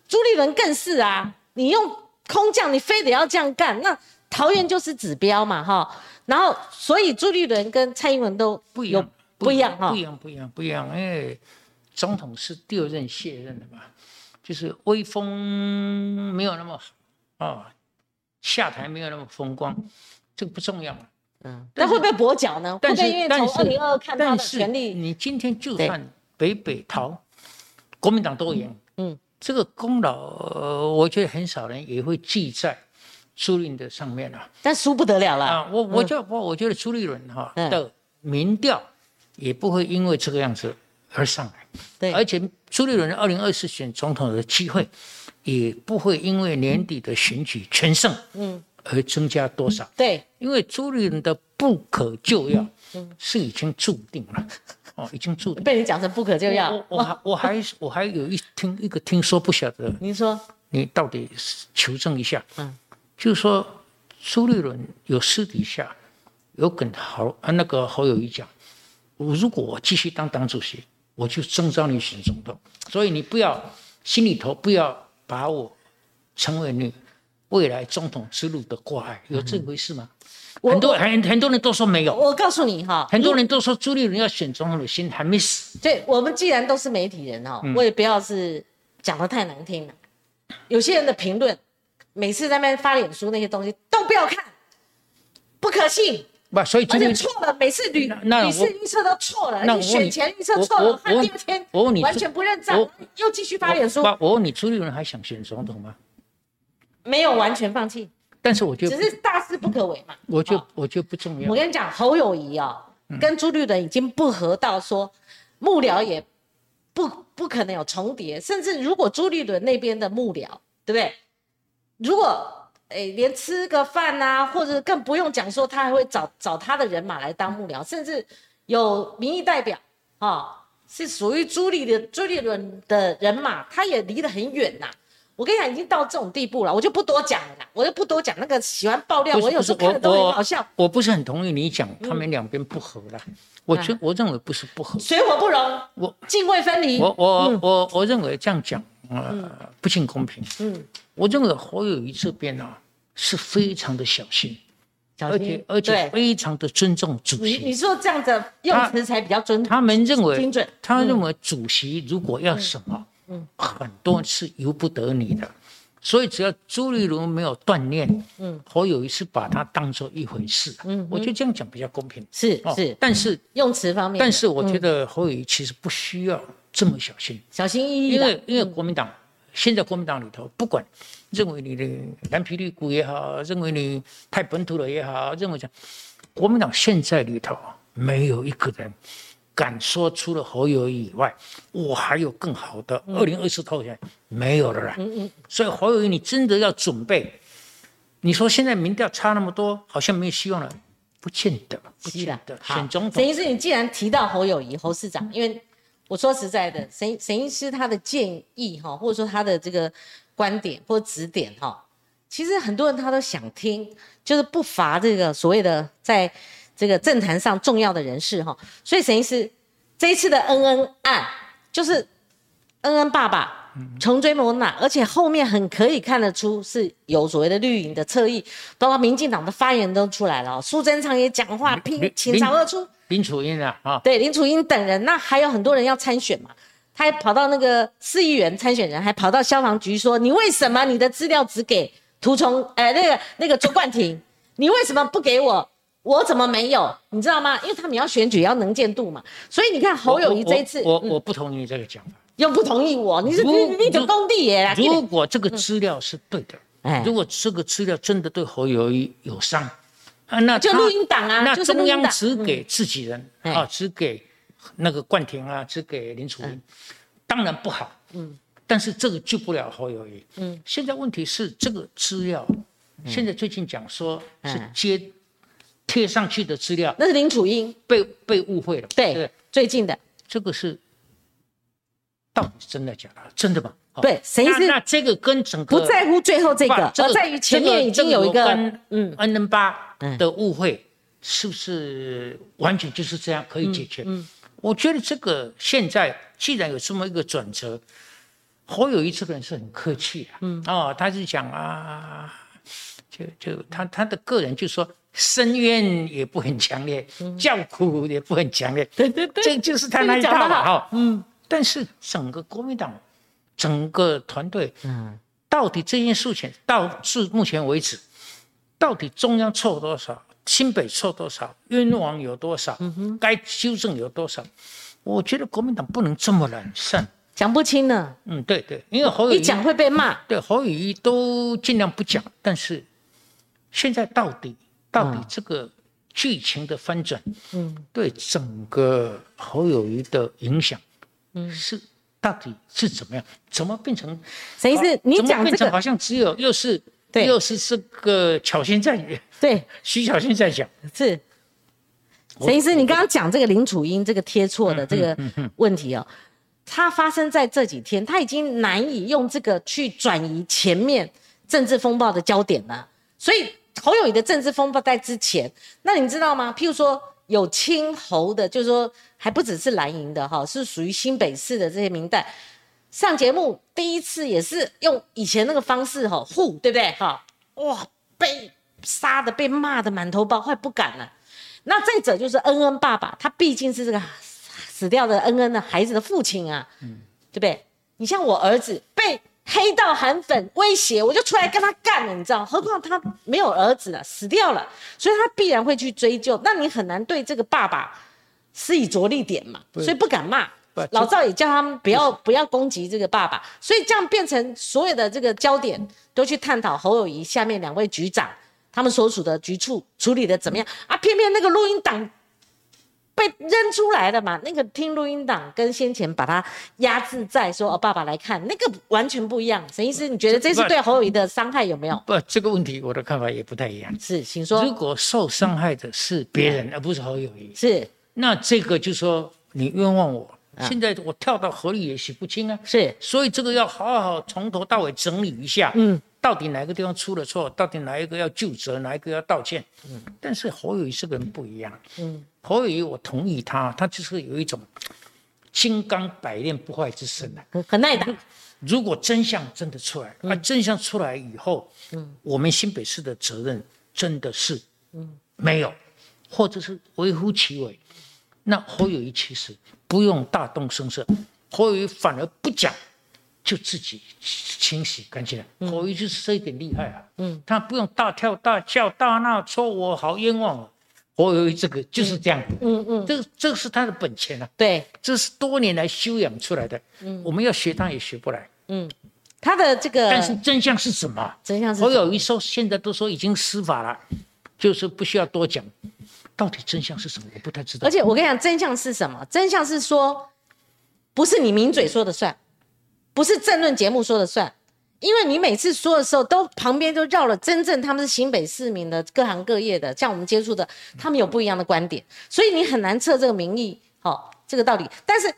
朱立伦更是啊，你用空降，你非得要这样干，那桃园就是指标嘛，哈。然后所以朱立伦跟蔡英文都不一样，不一样哈，不一样，不一样，不一样，因为总统是第二任卸任的嘛，就是威风没有那么好啊。下台没有那么风光，这个不重要嘛。嗯，那会不会跛脚呢？但是，从二零二二看他的权力，你今天就算北北桃，国民党都赢，嗯，这个功劳，我觉得很少人也会记在朱立伦的上面了。但输不得了了啊！我我就我我觉得朱立伦哈的民调也不会因为这个样子而上来。对，而且朱立伦二零二四选总统的机会。也不会因为年底的选举全胜，嗯，而增加多少？对，因为朱立伦的不可救药，嗯，是已经注定了，哦，已经注定。被你讲成不可救药，我我还我还我还有一听一个听说不晓得。您说，你到底求证一下？嗯，就是说朱立伦有私底下有跟侯啊那个侯友谊讲，我如果我继续当党主席，我就征召你选总统，所以你不要心里头不要。把我成为你未来总统之路的挂碍，有这回事吗？很多很很多人都说没有。我告诉你哈，很多人都说朱立伦要选总统的心还没死。对我们既然都是媒体人哈，我也不要是讲的太难听了。有些人的评论，每次在那边发脸书那些东西都不要看，不可信。不，所以而且错了，每次屡屡次预测都错了，你选前预测错了，他第二天完全不认账，又继续发脸书。我问你，朱立伦还想选总统吗？没有完全放弃，但是我觉得只是大事不可为嘛。我就我觉得不重要。我跟你讲，侯友谊啊，跟朱立伦已经不合到说幕僚也不不可能有重叠，甚至如果朱立伦那边的幕僚，对不对？如果哎，连吃个饭呐，或者更不用讲说，他还会找找他的人马来当幕僚，甚至有民意代表啊，是属于朱立的朱立伦的人马，他也离得很远呐。我跟你讲，已经到这种地步了，我就不多讲了啦，我就不多讲那个喜欢爆料，我有时候看的都很好笑。我不是很同意你讲他们两边不和了，我觉我认为不是不和，水火不容，我泾渭分离。我我我我认为这样讲呃不尽公平。嗯，我认为侯友谊这边呢。是非常的小心，而且而且非常的尊重主席。你你说这样的用词才比较尊，他们认为精准。他认为主席如果要什么，嗯，很多是由不得你的。所以只要朱立伦没有锻炼，嗯，我有一次把他当做一回事，嗯，我觉得这样讲比较公平。是是，但是用词方面，但是我觉得侯友谊其实不需要这么小心，小心翼翼因为因为国民党现在国民党里头不管。认为你的蓝皮绿骨也好，认为你太本土了也好，认为讲国民党现在里头没有一个人敢说除了侯友谊以外，我还有更好的二零二四投选没有了啦。嗯嗯。所以侯友谊，你真的要准备。你说现在民调差那么多，好像没有希望了，不见得，不见得。选总统。沈医师，你既然提到侯友谊，侯市长，因为我说实在的，沈沈医师他的建议哈，或者说他的这个。观点或指点哈，其实很多人他都想听，就是不乏这个所谓的在这个政坛上重要的人士哈。所以沈医师这一次的恩恩案，就是恩恩爸爸。穷追猛打，而且后面很可以看得出是有所谓的绿营的侧翼，包括民进党的发言都出来了，苏贞昌也讲话，拼倾巢而出。林楚英啊，啊，对，林楚英等人，那还有很多人要参选嘛，他还跑到那个市议员参选人，还跑到消防局说，你为什么你的资料只给涂崇，呃，那个那个周冠廷，你为什么不给我？我怎么没有？你知道吗？因为他们要选举要能见度嘛，所以你看侯友谊这一次，我我不同意这个讲法。又不同意我，你是你你的工地耶？如果这个资料是对的，哎，如果这个资料真的对侯友谊有伤，啊，那就录音档啊，那中央只给自己人啊，只给那个冠廷啊，只给林楚英，当然不好，嗯，但是这个救不了侯友谊，嗯，现在问题是这个资料，现在最近讲说是接贴上去的资料，那是林楚英被被误会了，对，最近的这个是。到底是真的假的？真的吗？对，谁是？那这个跟整个不在乎最后这个，而在于前面已经有一个嗯 N N 八的误会，是不是完全就是这样可以解决？嗯，我觉得这个现在既然有这么一个转折，侯友谊这个人是很客气啊，嗯哦，他是讲啊，就就他他的个人就说深渊也不很强烈，叫苦也不很强烈，对对对，这就是他那一套哈，嗯。但是整个国民党，整个团队，嗯，到底这件事情到至目前为止，到底中央错多少，新北错多少，冤枉有多少，嗯，该纠正有多少？我觉得国民党不能这么懒散，讲不清呢。嗯，对对，因为侯友一讲会被骂，对侯友谊都尽量不讲。但是现在到底到底这个剧情的翻转，嗯，对整个侯友谊的影响。嗯，是到底是怎么样？怎么变成？沈医师，你讲这个好像只有又是对，又是这个巧心在语。对，*laughs* 徐巧心在讲是。沈医师，你刚刚讲这个林楚英这个贴错的这个问题哦，它发生在这几天，他已经难以用这个去转移前面政治风暴的焦点了。所以侯友谊的政治风暴在之前，那你知道吗？譬如说。有亲侯的，就是说还不只是蓝营的哈，是属于新北市的这些民代上节目，第一次也是用以前那个方式哈护，对不对哈？哇，被杀的被骂的满头包，快不敢了。那再者就是恩恩爸爸，他毕竟是这个死掉的恩恩的孩子的父亲啊，嗯，对不对？你像我儿子被。黑道韩粉威胁，我就出来跟他干了，你知道？何况他没有儿子了，死掉了，所以他必然会去追究。那你很难对这个爸爸施以着力点嘛，所以不敢骂。老赵也叫他们不要不要攻击这个爸爸，所以这样变成所有的这个焦点都去探讨侯友谊下面两位局长他们所属的局处处理的怎么样啊？偏偏那个录音档。被扔出来的嘛？那个听录音档跟先前把它压制在说哦，爸爸来看那个完全不一样。沈医师，你觉得这是对侯友谊的伤害有没有？不，这个问题我的看法也不太一样。是，请说。如果受伤害的是别人，而不是侯友谊，是那这个就说你冤枉我。现在我跳到河里也洗不清啊。是，所以这个要好好从头到尾整理一下。嗯。到底哪个地方出了错？到底哪一个要就责？哪一个要道歉？嗯，但是侯友谊这个人不一样。嗯，侯友谊我同意他，他就是有一种金刚百炼不坏之身的，很耐打。如果真相真的出来，啊，真相出来以后，嗯，我们新北市的责任真的是，嗯，没有，或者是微乎其微。那侯友谊其实不用大动声色，侯友谊反而不讲。就自己清洗干净了，侯友就是这一点厉害啊。嗯，他不用大跳大叫大闹，说我好冤枉啊。侯友这个就是这样。嗯嗯，这这是他的本钱啊。对，这是多年来修养出来的。嗯，我们要学他也学不来。嗯，他的这个，但是真相是什么？真相是侯友谊说，现在都说已经司法了，就是不需要多讲。到底真相是什么？我不太知道。而且我跟你讲，真相是什么？真相是说，不是你抿嘴说的算。不是政论节目说了算，因为你每次说的时候，都旁边都绕了真正他们是新北市民的各行各业的，像我们接触的，他们有不一样的观点，所以你很难测这个民意，好，这个道理。但是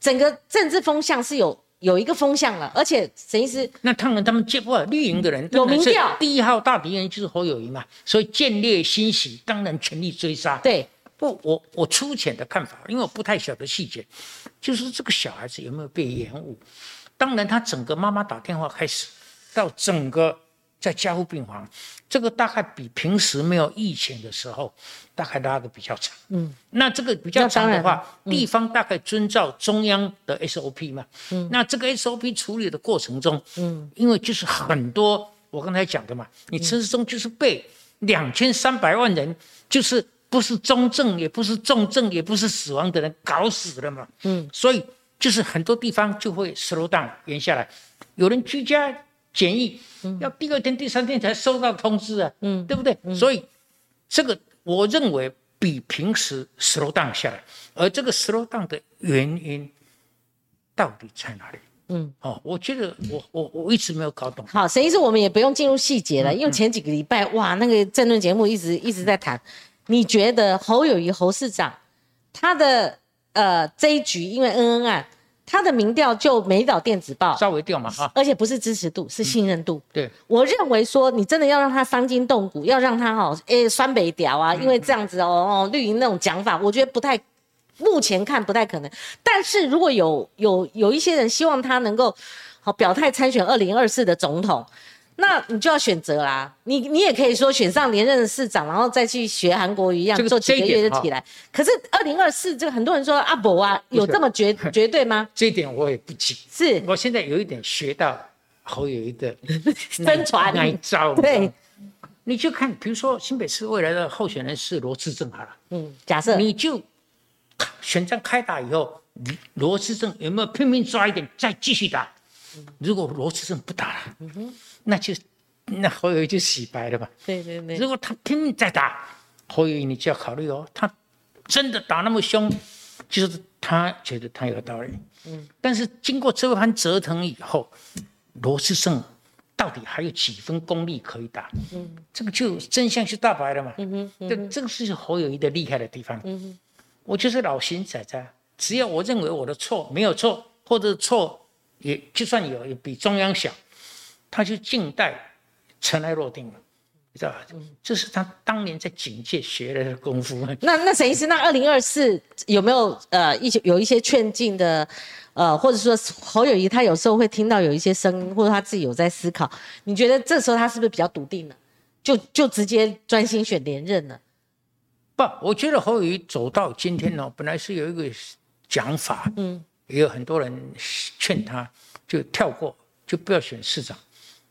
整个政治风向是有有一个风向了，而且陈医师，那当然他们接不了绿营的人，有民调，第一号大敌人就是侯友谊嘛，所以见猎欣喜，当然全力追杀。对，不，我我粗浅的看法，因为我不太晓得细节，就是这个小孩子有没有被延误？当然，他整个妈妈打电话开始，到整个在加护病房，这个大概比平时没有疫情的时候。大概拉的比较长，嗯，那这个比较长的话，地方大概遵照中央的 SOP 嘛，嗯，那这个 SOP 处理的过程中，嗯，因为就是很多我刚才讲的嘛，你陈世忠就是被两千三百万人，就是不是中症，也不是重症，也不是死亡的人搞死了嘛，嗯，所以就是很多地方就会 slow down 延下来，有人居家检疫，要第二天、第三天才收到通知啊，嗯，对不对？所以这个。我认为比平时 slow down 下来，而这个 slow down 的原因到底在哪里？嗯，哦，我觉得我我我一直没有搞懂。好，沈医师，我们也不用进入细节了，因为前几个礼拜哇，那个政论节目一直一直在谈。你觉得侯友谊侯市长他的呃这一局，因为恩恩案。他的民调就美岛电子报稍微掉嘛哈，而且不是支持度，是信任度。对，我认为说你真的要让他伤筋动骨，要让他哈诶酸北屌啊，因为这样子哦哦绿营那种讲法，我觉得不太，目前看不太可能。但是如果有有有一些人希望他能够好表态参选二零二四的总统。那你就要选择啦，你你也可以说选上连任的市长，然后再去学韩国瑜一样做几个月就起来。可是二零二四这个很多人说阿伯啊，有这么绝绝对吗？*laughs* 这一点我也不急。是我现在有一点学到侯友谊的 *laughs* 真传那一招。对，你就看，比如说新北市未来的候选人是罗志正好了。嗯，假设你就选战开打以后，罗志正有没有拼命抓一点再继续打？如果罗志正不打了，嗯哼。那就那侯友谊就洗白了吧？对对对。如果他拼命再打侯友谊，你就要考虑哦，他真的打那么凶，就是他觉得他有道理。嗯。但是经过这番折腾以后，罗志胜到底还有几分功力可以打？嗯。这个就真相是大白了嘛？嗯哼。这这个是侯友谊的厉害的地方。嗯哼。我就是老邢仔仔，只要我认为我的错没有错，或者错也就算有也比中央小。他就静待尘埃落定了，你知道吧？这是他当年在警界学来的功夫。那那沈医师，那二零二四有没有呃一些有一些劝进的，呃，或者说侯友谊他有时候会听到有一些声音，或者他自己有在思考，你觉得这时候他是不是比较笃定了？就就直接专心选连任了？不，我觉得侯友谊走到今天呢，本来是有一个讲法，嗯，也有很多人劝他就跳过，就不要选市长。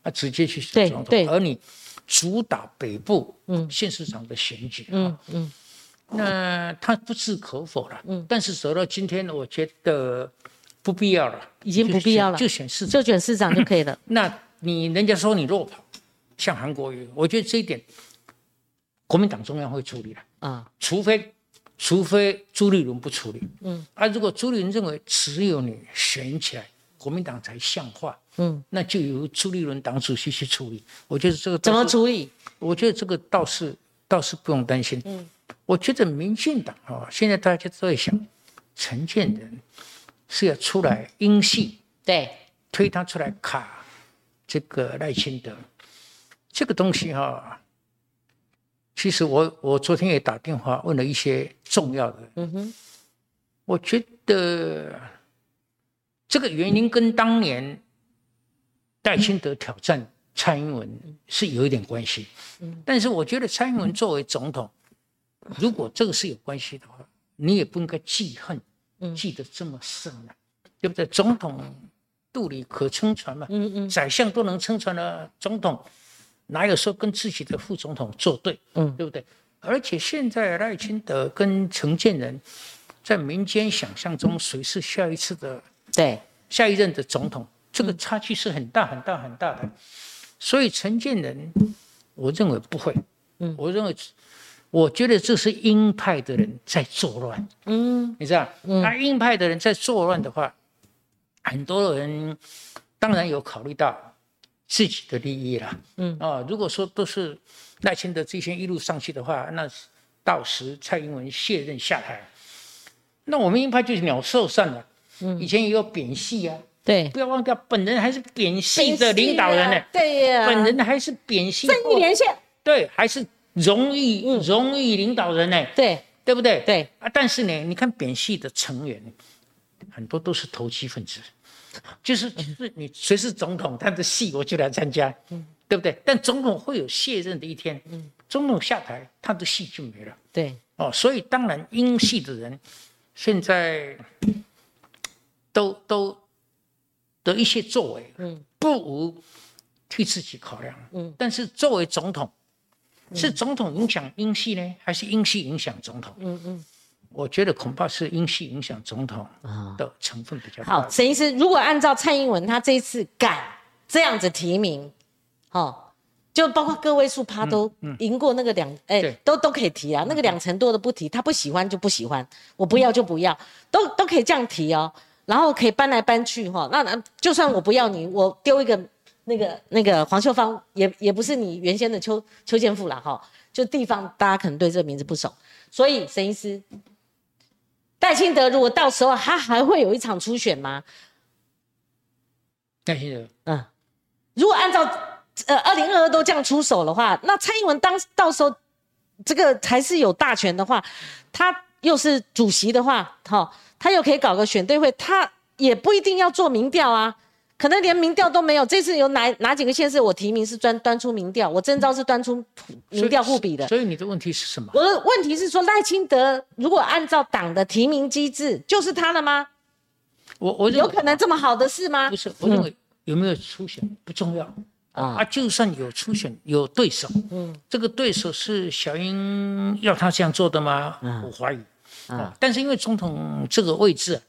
他直接去选总统，而你主导北部县市长的选举，嗯嗯，那他不置可否了。嗯，但是走到今天，我觉得不必要了，已经不必要了，就选市就选市长就可以了。*coughs* 那你人家说你弱跑，像韩国瑜，我觉得这一点国民党中央会处理的啊，除非除非朱立伦不处理，嗯，啊，如果朱立伦认为只有你选起来，国民党才像话。嗯，那就由朱立伦党主席去处理。我觉得这个怎么处理？我觉得这个倒是倒是不用担心。嗯，我觉得民进党啊，现在大家都在想，陈建仁是要出来英系，对，推他出来卡这个赖清德，这个东西哈，其实我我昨天也打电话问了一些重要的，嗯哼，我觉得这个原因跟当年。赖清德挑战蔡英文是有一点关系，但是我觉得蔡英文作为总统，如果这个是有关系的话，你也不应该记恨，记得这么深啊，对不对？总统肚里可撑船嘛，宰相都能撑船的总统，哪有说跟自己的副总统作对？嗯，对不对？而且现在赖清德跟陈建仁，在民间想象中谁是下一次的对下一任的总统？这个差距是很大很大很大的，所以陈建仁，我认为不会。嗯，我认为，我觉得这是鹰派的人在作乱。嗯，你知道，那鹰派的人在作乱的话，很多人当然有考虑到自己的利益啦。嗯，啊，如果说都是赖清德这些一路上去的话，那到时蔡英文卸任下台，那我们鹰派就是鸟兽散了。嗯，以前也有扁系啊。对，不要忘掉，本人还是扁系的领导人呢。对呀，本人还是扁系正义连线。对，还是荣誉荣誉领导人呢。对，对不对？对啊，但是呢，你看扁系的成员很多都是投机分子，就是就是你谁是总统，他的戏我就来参加，嗯，对不对？但总统会有卸任的一天，嗯，总统下台，他的戏就没了。对，哦，所以当然英系的人现在都都的一些作为，嗯，不无替自己考量，嗯，但是作为总统。是总统影响英系呢，还是英系影响总统？嗯嗯，我觉得恐怕是英系影响总统的成分比较好。沈医师，如果按照蔡英文他这一次敢这样子提名，哦，就包括个位数趴都赢过那个两，哎，都都可以提啊。那个两成多的不提，他不喜欢就不喜欢，我不要就不要，都都可以这样提哦。然后可以搬来搬去哈，那那就算我不要你，我丢一个。那个那个黄秀芳也也不是你原先的邱邱建富了哈，就地方大家可能对这个名字不熟，所以沈医师，戴清德如果到时候他还会有一场初选吗？戴清德，嗯，如果按照呃二零二二都这样出手的话，那蔡英文当到时候这个还是有大权的话，他又是主席的话，哈，他又可以搞个选对会，他也不一定要做民调啊。可能连民调都没有，这次有哪哪几个县市我提名是专端出民调，我征召是端出民调互比的。所以你的问题是什么？我的问题是说赖清德如果按照党的提名机制，就是他了吗？我我有可能这么好的事吗？不是，我认为有没有初选不重要啊，啊，就算有初选有对手，嗯，这个对手是小英要他这样做的吗？我怀疑啊，但是因为总统这个位置。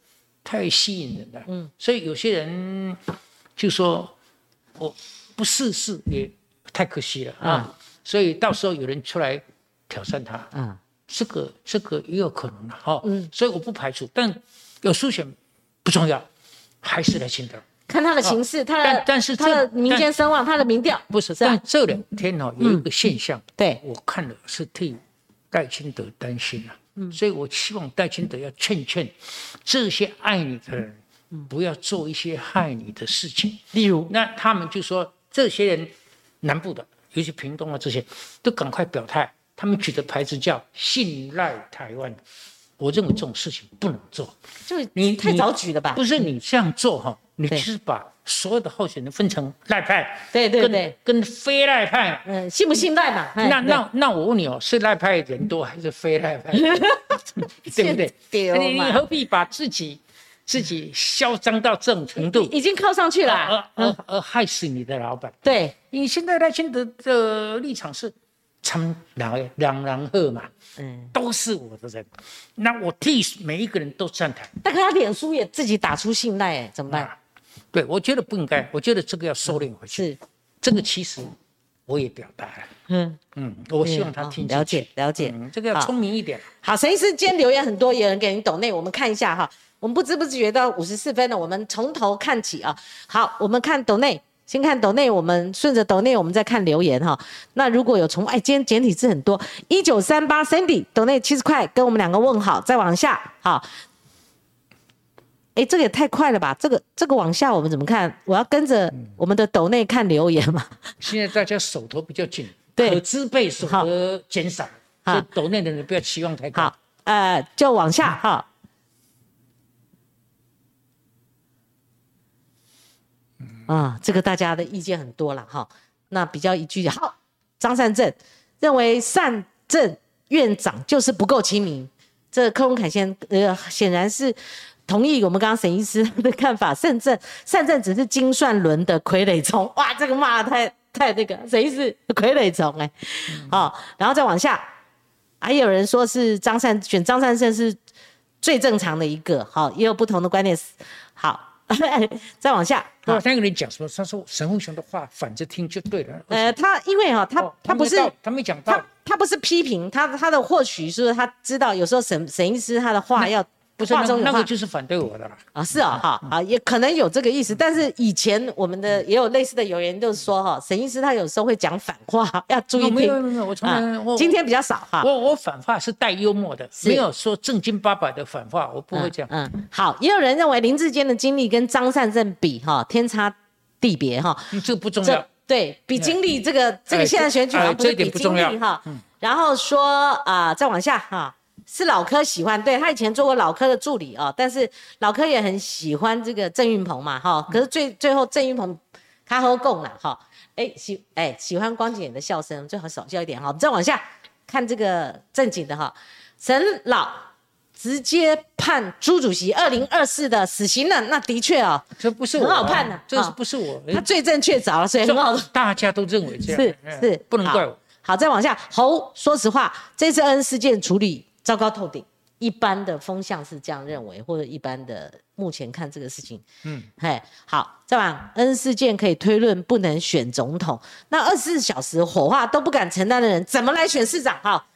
太吸引人了，嗯，所以有些人就说我不试试也太可惜了啊，所以到时候有人出来挑战他，嗯，这个这个也有可能的哈，嗯，所以我不排除，但有初选不重要，还是来清德，看他的形势，他的但是他的民间声望，他的民调不是，但这两天呢有一个现象，对。我看了是替戴清德担心了。所以，我希望戴清德要劝劝这些爱你的人，不要做一些害你的事情。例如，那他们就说，这些人南部的，尤其屏东啊这些，都赶快表态。他们举的牌子叫“信赖台湾”。我认为这种事情不能做，就你太早举了吧？不是你这样做哈，你是把所有的候选人分成赖派，对对对，跟非赖派，嗯，信不信赖嘛？那那那我问你哦，是赖派人多还是非赖派？*laughs* 对不对？你你何必把自己自己嚣张到这种程度？已经靠上去了，而而而害死你的老板。对，你现在赖清德的立场是。他们两个两人贺嘛，嗯，都是我的人，那我替每一个人都站台。但他脸书也自己打出信赖，哎，怎么办？对，我觉得不应该，我觉得这个要收敛回去。是，这个其实我也表达了，嗯嗯，我希望他听了解了解，这个要聪明一点。好，陈医师今天留言很多，有人给你抖内，我们看一下哈，我们不知不觉到五十四分了，我们从头看起啊。好，我们看抖内。先看抖内，我们顺着抖内，我们再看留言哈。那如果有重哎，今天简体字很多。一九三八 Sandy 抖内七十块，跟我们两个问好。再往下，好。哎，这个也太快了吧？这个这个往下我们怎么看？我要跟着我们的抖内看留言嘛。现在大家手头比较紧，*laughs* 对可支配所得减少，所以抖内的人不要期望太高。好，呃，就往下哈。啊，这个大家的意见很多了哈。那比较一句好，张善政认为善政院长就是不够亲民。这柯文凯先呃显然是同意我们刚刚沈医师的看法。善政善政只是精算轮的傀儡虫。哇，这个骂太太那个，沈医师傀儡虫哎。好，然后再往下，还有人说是张善选张善政是最正常的一个。好，也有不同的观点。好。*laughs* 再往下，我先跟你讲说，他说沈凤雄的话反着听就对了。呃，他因为哈，他他不是他没讲到，他他不是批评他，他的或许是他知道有时候沈沈医师他的话要不是那个就是反对我的了啊，是啊，哈啊，也可能有这个意思。但是以前我们的也有类似的有言就是说哈，沈医师他有时候会讲反话，*laughs* 要注意听。没有没有，我从来今天比较少哈。我我反话是带幽默的，没有说正经八百的反话，我不会这样。嗯，好，也有人认为林志坚的经历跟张善政比哈天差地别哈，这不重要。对比经历这个这个现在选举不是比经历哈。然后说啊，再往下哈。是老柯喜欢，对他以前做过老柯的助理哦，但是老柯也很喜欢这个郑运鹏嘛，哈，可是最最后郑运鹏他和共了，哈，哎喜哎喜欢光景的笑声，最好少笑一点哈。我们再往下看这个正经的哈，沈老直接判朱主席二零二四的死刑了，那的确哦，这不是我很好判的，这是不是我？他罪证确凿了，所以很好，大家都认为这样，是是不能怪我。好，再往下，侯说实话，这次恩事件处理。糟糕透顶，一般的风向是这样认为，或者一般的目前看这个事情，嗯，嘿，好，再往恩事件可以推论不能选总统，那二十四小时火化都不敢承担的人，怎么来选市长？哈，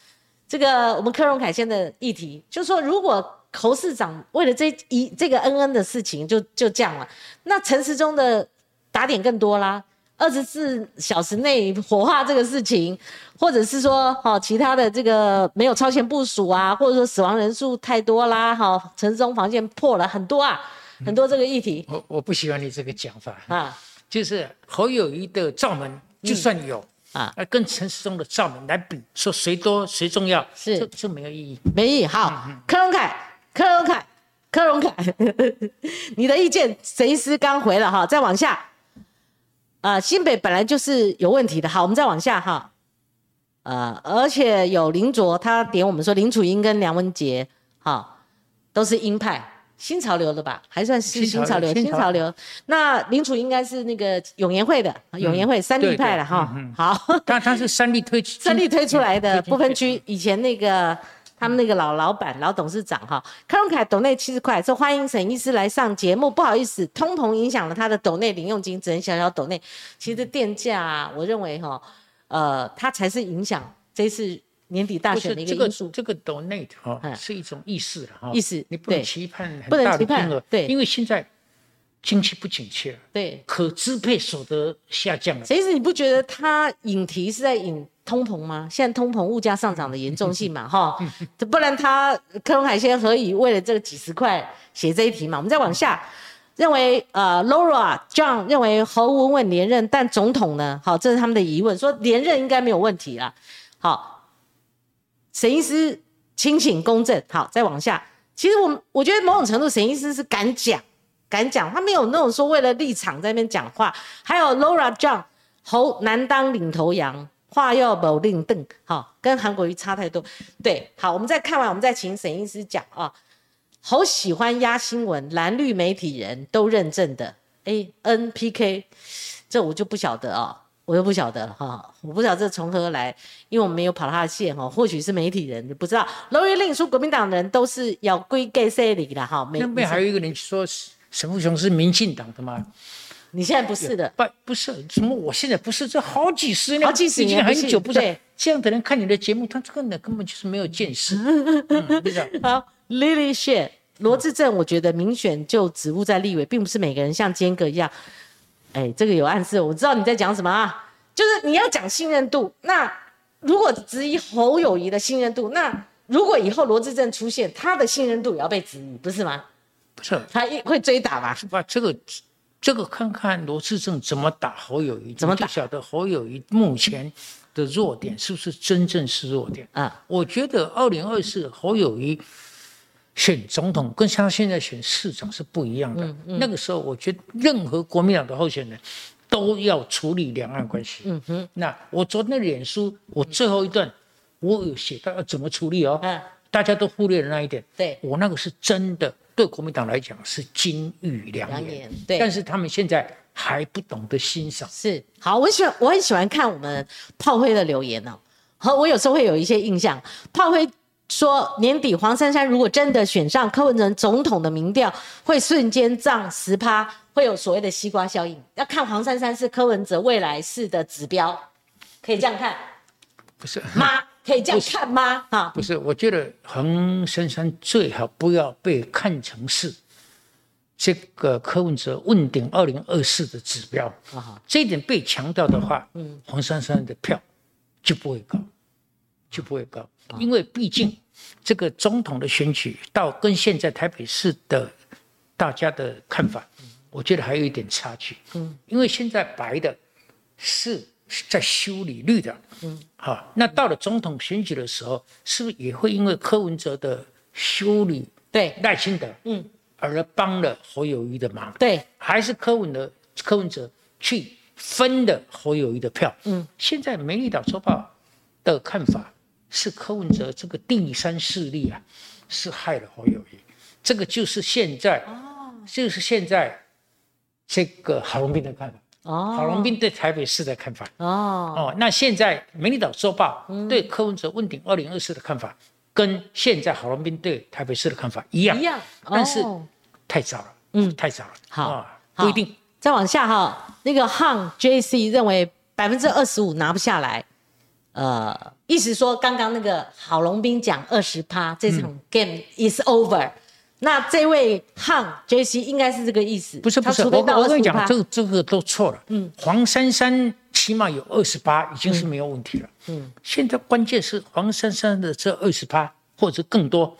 这个我们柯荣凯先的议题，就是说，如果侯市长为了这一这个恩恩的事情就就这样了，那陈时中的打点更多啦。二十四小时内火化这个事情，或者是说，哈，其他的这个没有超前部署啊，或者说死亡人数太多啦，哈，城中防线破了很多啊，很多这个议题。我我不喜欢你这个讲法啊，就是侯友谊的罩门就算有啊，跟陈时中的罩门来比，说谁多谁重要，是这这没有意义，没意义。好，柯荣凯，柯荣凯，柯荣凯，*laughs* 你的意见，谁是刚回了哈？再往下。啊，新北本来就是有问题的。好，我们再往下哈。呃，而且有林卓，他点我们说林楚英跟梁文杰，哈，都是鹰派，新潮流的吧？还算是新潮流，新潮流。那林楚应该是那个永延会的，永延会三立派的哈。好，但他是三立推 *laughs* 三立推出来的不分区，以前那个。他们那个老老板、老董事长哈，康荣凯斗内七十块，说欢迎沈医师来上节目。不好意思，通膨影响了他的斗内零用金，只能小小斗内。其实电价，我认为哈，呃，它才是影响这次年底大选的一个因素。这个抖内哈是一种意识了哈，意思你不能期盼很大的金额，对，因为现在经济不景气了，对，可支配所得下降了。其实你不觉得他引题是在引？通膨吗？现在通膨物价上涨的严重性嘛，*laughs* 哈，不然他科隆海鲜何以为了这个几十块写这一题嘛？我们再往下，认为呃，Laura John 认为侯文文连任，但总统呢？好，这是他们的疑问，说连任应该没有问题啦。好，沈医师清醒公正。好，再往下，其实我我觉得某种程度沈医师是敢讲，敢讲，他没有那种说为了立场在那边讲话。还有 Laura John 侯难当领头羊。话要否定邓，好，跟韩国瑜差太多。对，好，我们再看完，我们再请沈医师讲啊。好喜欢压新闻，蓝绿媒体人都认证的。A N P K，这我就不晓得哦，我又不晓得了哈，我不晓得这从何来，因为我们没有跑他的线哈，或许是媒体人，不知道。楼玉令说国民党人都是要归 gay 谁里的哈？那边还有一个人说沈富雄是民进党的吗？你现在不是的，不不是什么？我现在不是，这好几十年，好几十年很久不是。这样的人看你的节目，他这个呢根本就是没有见识。*laughs* 好，Lily Share，罗志正，我觉得民选就职务在立委，并不是每个人像坚哥一样。哎，这个有暗示，我知道你在讲什么啊？就是你要讲信任度。那如果质疑侯友谊的信任度，那如果以后罗志正出现，他的信任度也要被质疑，不是吗？不是，他会追打吧？是吧？这个。这个看看罗志正怎么打侯友谊，怎么打？晓得侯友谊目前的弱点是不是真正是弱点啊？我觉得二零二四侯友谊选总统跟他现在选市长是不一样的。那个时候，我觉得任何国民党的候选人都要处理两岸关系。嗯哼。那我昨天的脸书，我最后一段我有写到要怎么处理哦。嗯。大家都忽略了那一点。对。我那个是真的。对国民党来讲是金玉良言，对，但是他们现在还不懂得欣赏。是，好，我喜欢，我很喜欢看我们炮灰的留言哦。好我有时候会有一些印象，炮灰说年底黄珊珊如果真的选上柯文哲总统的民调，会瞬间涨十趴，会有所谓的西瓜效应。要看黄珊珊是柯文哲未来式的指标，可以这样看。不是吗？可以这样看吗？哈，不是，我觉得黄珊珊最好不要被看成是这个柯文哲问鼎二零二四的指标。啊这一点被强调的话，嗯，黄珊珊的票就不会高，就不会高，因为毕竟这个总统的选举到跟现在台北市的大家的看法，我觉得还有一点差距。嗯，因为现在白的是。在修理绿的，嗯，好，那到了总统选举的时候，是不是也会因为柯文哲的修理对。赖清德，嗯，而帮了侯友谊的忙？对，还是柯文的柯文哲去分的侯友谊的票？嗯，现在美丽岛周报的看法是柯文哲这个第三势力啊，是害了侯友谊，这个就是现在哦，就是现在这个郝龙斌的看法。哦，郝龙斌对台北市的看法。哦。哦，那现在《美丽岛周报》对柯文哲问鼎二零二四的看法，跟现在郝龙斌对台北市的看法一样，一样，但是太早了，嗯，太早了，好，不一定。再往下哈，那个 Han JC 认为百分之二十五拿不下来，呃，意思说刚刚那个郝龙斌讲二十趴，这场 game is over。那这位汉 J C 应该是这个意思，不是不是，我我跟你讲，这个这个都错了。嗯，黄珊珊起码有二十八，已经是没有问题了。嗯，现在关键是黄珊珊的这二十八或者更多，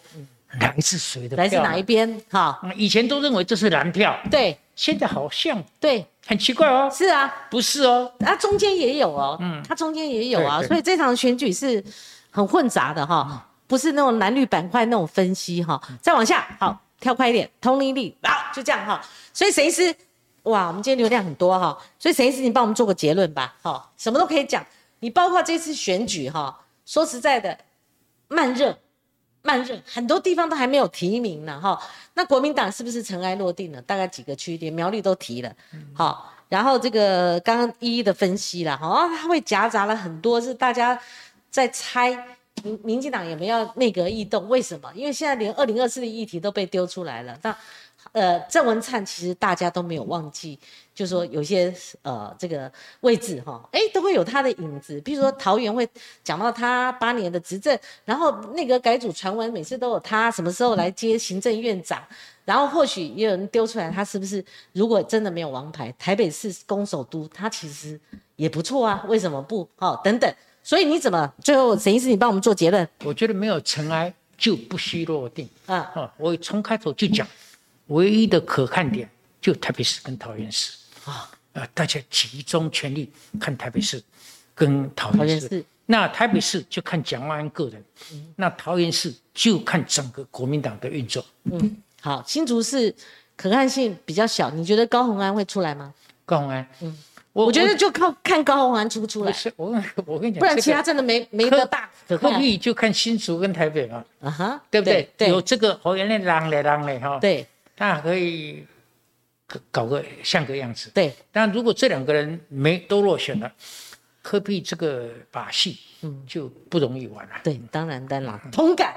来自谁的？来自哪一边？哈，以前都认为这是蓝票，对，现在好像对，很奇怪哦。是啊，不是哦，啊，中间也有哦，嗯，它中间也有啊，所以这场选举是很混杂的哈。不是那种蓝绿板块那种分析哈，再往下好跳快一点，通灵力啊就这样哈，所以沈医师哇，我们今天流量很多哈，所以沈医师你帮我们做个结论吧，哈，什么都可以讲，你包括这次选举哈，说实在的慢热慢热，很多地方都还没有提名呢哈，那国民党是不是尘埃落定了？大概几个区连苗栗都提了，好，然后这个刚刚一一的分析了哈，它会夹杂了很多是大家在猜。民民进党也没有内阁异动？为什么？因为现在连二零二四的议题都被丢出来了。那呃，郑文灿其实大家都没有忘记，就说有些呃这个位置哈，哎都会有他的影子。譬如说桃园会讲到他八年的执政，然后内阁改组传闻每次都有他什么时候来接行政院长，然后或许也有人丢出来他是不是如果真的没有王牌，台北市攻首都，他其实也不错啊，为什么不？哦，等等。所以你怎么最后沈医师，你帮我们做结论？我觉得没有尘埃就不需落定啊！啊，我从开头就讲，唯一的可看点就台北市跟桃园市啊啊！大家集中全力看台北市跟桃园市。那台北市就看蒋万安个人，那桃园市就看整个国民党的运作。嗯，好，新竹市可看性比较小，你觉得高鸿安会出来吗？高鸿安，嗯。我觉得就靠看高鸿安出不出来。不是我，*laughs* 我跟你讲，不然其他真的没没得大。何必就看新竹跟台北嘛？啊哈，对不对？有这个侯元令让嘞让嘞哈。对，他可以搞个像个样子。对，但如果这两个人没都落选了，科比这个把戏？嗯，就不容易玩了。对，当然当然，同感。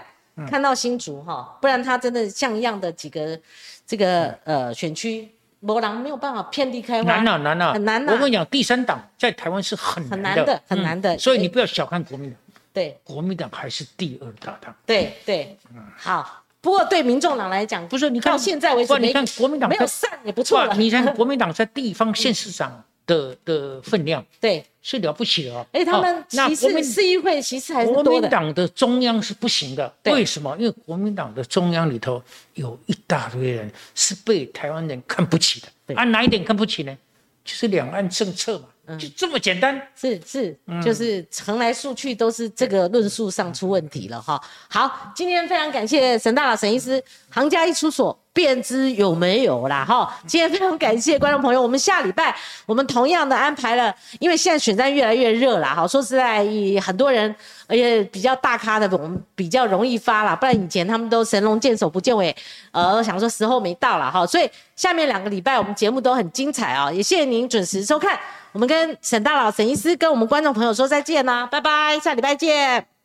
看到新竹哈，不然他真的像样的几个这个呃选区。某人没有办法遍地开花，难啊难啊，很难啊！我跟你讲，第三党在台湾是很很难的，很难的。所以你不要小看国民党，对，国民党还是第二大党。对对，嗯，好。不过对民众党来讲，不是你看到现在为止，你看国民党没有散也不错了。你看国民党在地方 *laughs* 县市长。的的分量，对，是了不起的哦。哎，他们其实市议会其实还是国民党的中央是不行的。为什么？因为国民党的中央里头有一大堆人是被台湾人看不起的。啊，哪一点看不起呢？就是两岸政策嘛。就这么简单，是是，就是横来竖去都是这个论述上出问题了哈。好，今天非常感谢沈大佬沈医师，行家一出所便知有没有啦哈。今天非常感谢观众朋友，我们下礼拜我们同样的安排了，因为现在选战越来越热了哈。说实在，很多人而且比较大咖的，我们比较容易发了，不然以前他们都神龙见首不见尾，呃，想说时候没到了哈。所以下面两个礼拜我们节目都很精彩啊，也谢谢您准时收看。我们跟沈大佬、沈医师跟我们观众朋友说再见啦，拜拜，下礼拜见。